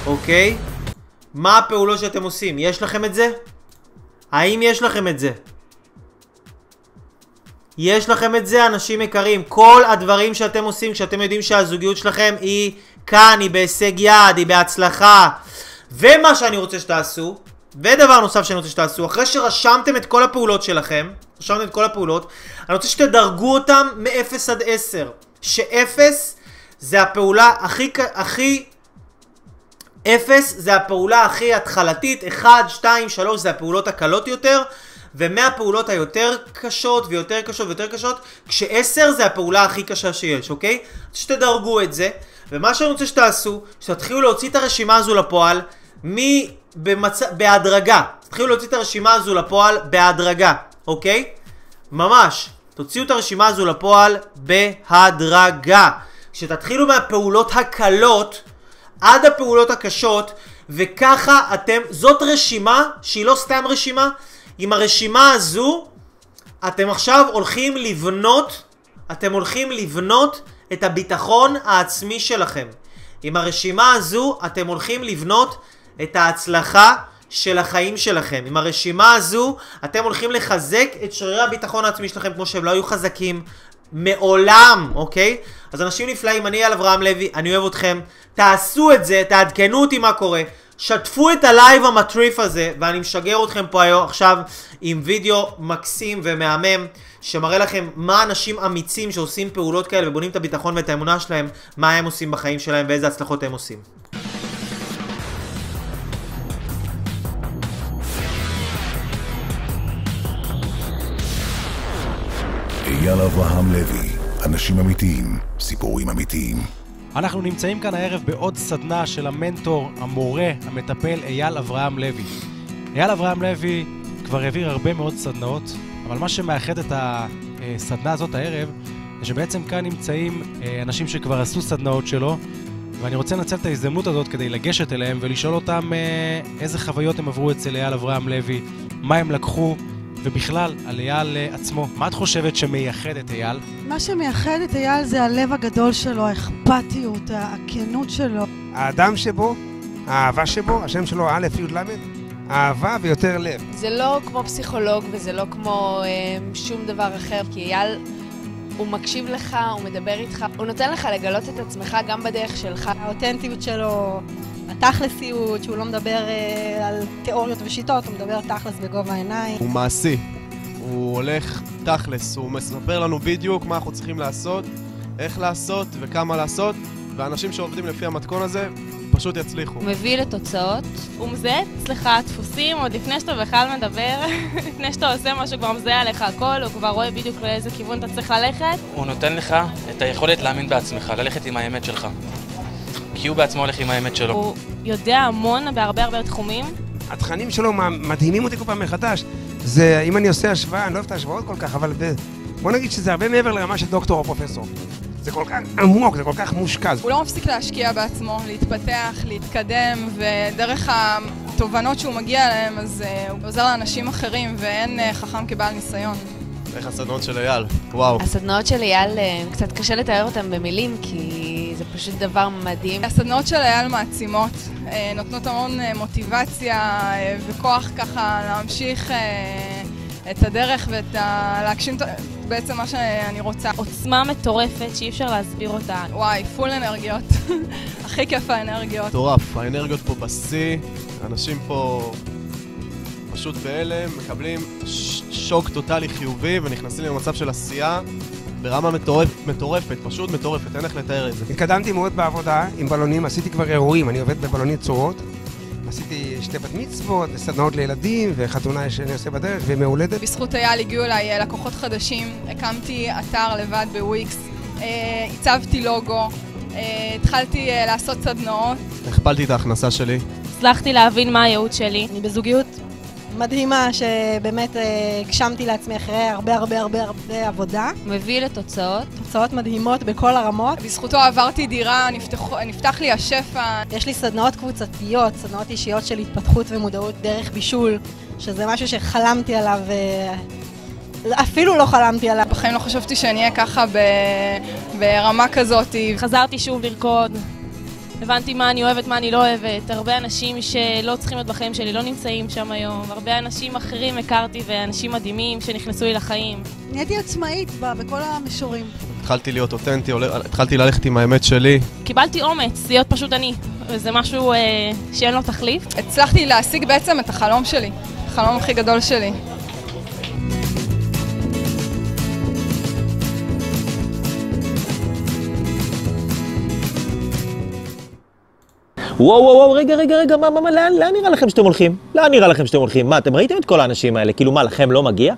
אוקיי? מה הפעולות שאתם עושים? יש לכם את זה? האם יש לכם את זה? יש לכם את זה, אנשים יקרים. כל הדברים שאתם עושים כשאתם יודעים שהזוגיות שלכם היא כאן, היא בהישג יד, היא בהצלחה. ומה שאני רוצה שתעשו, ודבר נוסף שאני רוצה שתעשו, אחרי שרשמתם את כל הפעולות שלכם, רשמתם את כל הפעולות, אני רוצה שתדרגו אותם מ-0 עד 10. ש-0 זה הפעולה הכי, הכי... 0 זה הפעולה הכי התחלתית, 1, 2, 3 זה הפעולות הקלות יותר, ומהפעולות היותר קשות ויותר קשות ויותר קשות, כש-10 זה הפעולה הכי קשה שיש, אוקיי? שתדרגו את זה, ומה שאני רוצה שתעשו, שתתחילו להוציא את הרשימה הזו לפועל, מ... במצ... בהדרגה. תתחילו להוציא את הרשימה הזו לפועל בהדרגה, אוקיי? ממש. תוציאו את הרשימה הזו לפועל בהדרגה. שתתחילו מהפעולות הקלות עד הפעולות הקשות, וככה אתם, זאת רשימה שהיא לא סתם רשימה, עם הרשימה הזו אתם עכשיו הולכים לבנות, אתם הולכים לבנות את הביטחון העצמי שלכם. עם הרשימה הזו אתם הולכים לבנות את ההצלחה של החיים שלכם. עם הרשימה הזו, אתם הולכים לחזק את שרירי הביטחון העצמי שלכם כמו שהם לא היו חזקים מעולם, אוקיי? אז אנשים נפלאים, אני אייל אברהם לוי, אני אוהב אתכם. תעשו את זה, תעדכנו אותי מה קורה. שתפו את ה live המטריף הזה, ואני משגר אתכם פה היום עכשיו עם וידאו מקסים ומהמם, שמראה לכם מה אנשים אמיצים שעושים פעולות כאלה ובונים את הביטחון ואת האמונה שלהם, מה הם עושים בחיים שלהם ואיזה הצלחות הם עושים. אייל אברהם לוי, אנשים אמיתיים, סיפורים אמיתיים. אנחנו נמצאים כאן הערב בעוד סדנה של המנטור, המורה, המטפל אייל אברהם לוי. אייל אברהם לוי כבר העביר הרבה מאוד סדנאות, אבל מה שמאחד את הסדנה הזאת הערב, זה שבעצם כאן נמצאים אה, אנשים שכבר עשו סדנאות שלו, ואני רוצה לנצל את ההזדמנות הזאת כדי לגשת אליהם ולשאול אותם אה, איזה חוויות הם עברו אצל אייל אברהם לוי, מה הם לקחו, ובכלל, על אייל אה, עצמו. מה את חושבת שמייחד את אייל? מה שמייחד את אייל זה הלב הגדול שלו, האכפתיות, הכנות שלו. האדם שבו, האהבה שבו, השם שלו א' י' ל', אהבה ויותר לב. זה לא כמו פסיכולוג וזה לא כמו אה, שום דבר אחר, כי אייל הוא מקשיב לך, הוא מדבר איתך, הוא נותן לך לגלות את עצמך גם בדרך שלך. האותנטיות שלו, התכלסיות, שהוא לא מדבר אה, על תיאוריות ושיטות, הוא מדבר תכלס בגובה העיניים. הוא מעשי. הוא הולך תכלס, הוא מספר לנו בדיוק מה אנחנו צריכים לעשות, איך לעשות וכמה לעשות, ואנשים שעובדים לפי המתכון הזה פשוט יצליחו. הוא מביא לתוצאות. הוא מזהה אצלך דפוסים עוד לפני שאתה בכלל מדבר, <laughs> לפני שאתה עושה משהו, כבר מזהה עליך הכל, הוא כבר רואה בדיוק לאיזה כיוון אתה צריך ללכת. הוא נותן לך את היכולת להאמין בעצמך, ללכת עם האמת שלך. כי הוא בעצמו הולך עם האמת שלו. הוא יודע המון בהרבה הרבה תחומים. התכנים שלו מדהימים אותי כל פעם מחדש. זה, אם אני עושה השוואה, אני לא אוהב את ההשוואות כל כך, אבל בוא נגיד שזה הרבה מעבר לרמה של דוקטור או פרופסור. זה כל כך עמוק, זה כל כך מושקע. הוא לא מפסיק להשקיע בעצמו, להתפתח, להתקדם, ודרך התובנות שהוא מגיע אליהן, אז uh, הוא עוזר לאנשים אחרים, ואין uh, חכם כבעל ניסיון. איך הסדנאות של אייל? וואו. הסדנאות של אייל, uh, קצת קשה לתאר אותן במילים, כי זה פשוט דבר מדהים. הסדנאות של אייל מעצימות, נותנות המון מוטיבציה וכוח ככה להמשיך... את הדרך ואת ה... להגשים בעצם מה שאני רוצה. עוצמה מטורפת שאי אפשר להסביר אותה. וואי, פול אנרגיות. <laughs> הכי כיף האנרגיות. מטורף, האנרגיות פה בשיא, אנשים פה פשוט בהלם, מקבלים שוק טוטאלי חיובי ונכנסים למצב של עשייה. ברמה מטורפ, מטורפת, פשוט מטורפת, אין איך לתאר את זה. התקדמתי מאוד בעבודה עם בלונים, עשיתי כבר אירועים, אני עובד בבלונית צורות. עשיתי שתי בת מצוות, סדנאות לילדים, וחתונה שאני עושה בדרך, ומהולדת. בזכות אייל הגיעו אליי אה, לקוחות חדשים, הקמתי אתר לבד בוויקס, אה, הצבתי לוגו, אה, התחלתי לעשות סדנאות. הכפלתי את ההכנסה שלי. הצלחתי להבין מה הייעוד שלי. אני בזוגיות מדהימה שבאמת הגשמתי לעצמי אחרי הרבה הרבה הרבה הרבה עבודה. מביא לתוצאות. תוצאות מדהימות בכל הרמות. בזכותו עברתי דירה, נפתח, נפתח לי השפע. יש לי סדנאות קבוצתיות, סדנאות אישיות של התפתחות ומודעות דרך בישול, שזה משהו שחלמתי עליו אפילו לא חלמתי עליו. בחיים לא חשבתי שאני אהיה ככה ב... ברמה כזאת. חזרתי שוב לרקוד. הבנתי מה אני אוהבת, מה אני לא אוהבת. הרבה אנשים שלא צריכים להיות בחיים שלי לא נמצאים שם היום. הרבה אנשים אחרים הכרתי ואנשים מדהימים שנכנסו לי לחיים. נהייתי עצמאית בכל המישורים. התחלתי להיות אותנטי, התחלתי ללכת עם האמת שלי. קיבלתי אומץ להיות פשוט אני, וזה משהו אה, שאין לו תחליף. הצלחתי להשיג בעצם את החלום שלי, החלום הכי גדול שלי. וואו וואו וואו, רגע רגע רגע, מה מה מה, לאן, לאן נראה לכם שאתם הולכים? לאן נראה לכם שאתם הולכים? מה, אתם ראיתם את כל האנשים האלה? כאילו מה, לכם לא מגיע?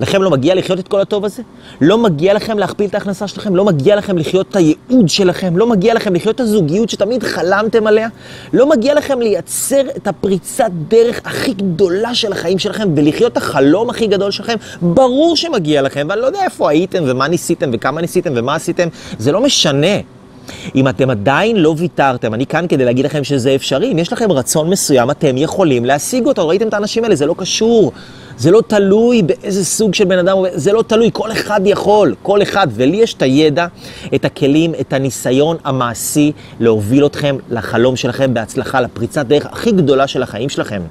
לכם לא מגיע לחיות את כל הטוב הזה? לא מגיע לכם להכפיל את ההכנסה שלכם? לא מגיע לכם לחיות את הייעוד שלכם? לא מגיע לכם לחיות את הזוגיות שתמיד חלמתם עליה? לא מגיע לכם לייצר את הפריצת דרך הכי גדולה של החיים שלכם ולחיות את החלום הכי גדול שלכם? ברור שמגיע לכם, ואני לא יודע איפה הייתם ומה ניסיתם וכמה ניסיתם ומה עשיתם, זה לא משנה. אם אתם עדיין לא ויתרתם, אני כאן כדי להגיד לכם שזה אפשרי. אם יש לכם רצון מסוים, אתם יכולים להשיג אותו. ראיתם את האנשים האלה? זה לא קשור. זה לא תלוי באיזה סוג של בן אדם, זה לא תלוי, כל אחד יכול, כל אחד. ולי יש את הידע, את הכלים, את הניסיון המעשי להוביל אתכם לחלום שלכם בהצלחה, לפריצת דרך הכי גדולה של החיים שלכם.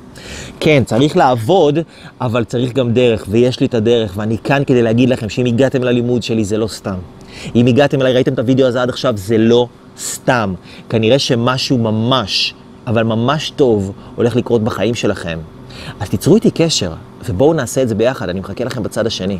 כן, צריך לעבוד, אבל צריך גם דרך, ויש לי את הדרך, ואני כאן כדי להגיד לכם שאם הגעתם ללימוד שלי זה לא סתם. אם הגעתם אליי, ראיתם את הוידאו הזה עד עכשיו, זה לא סתם. כנראה שמשהו ממש, אבל ממש טוב, הולך לקרות בחיים שלכם. אז תיצרו איתי קשר, ובואו נעשה את זה ביחד, אני מחכה לכם בצד השני.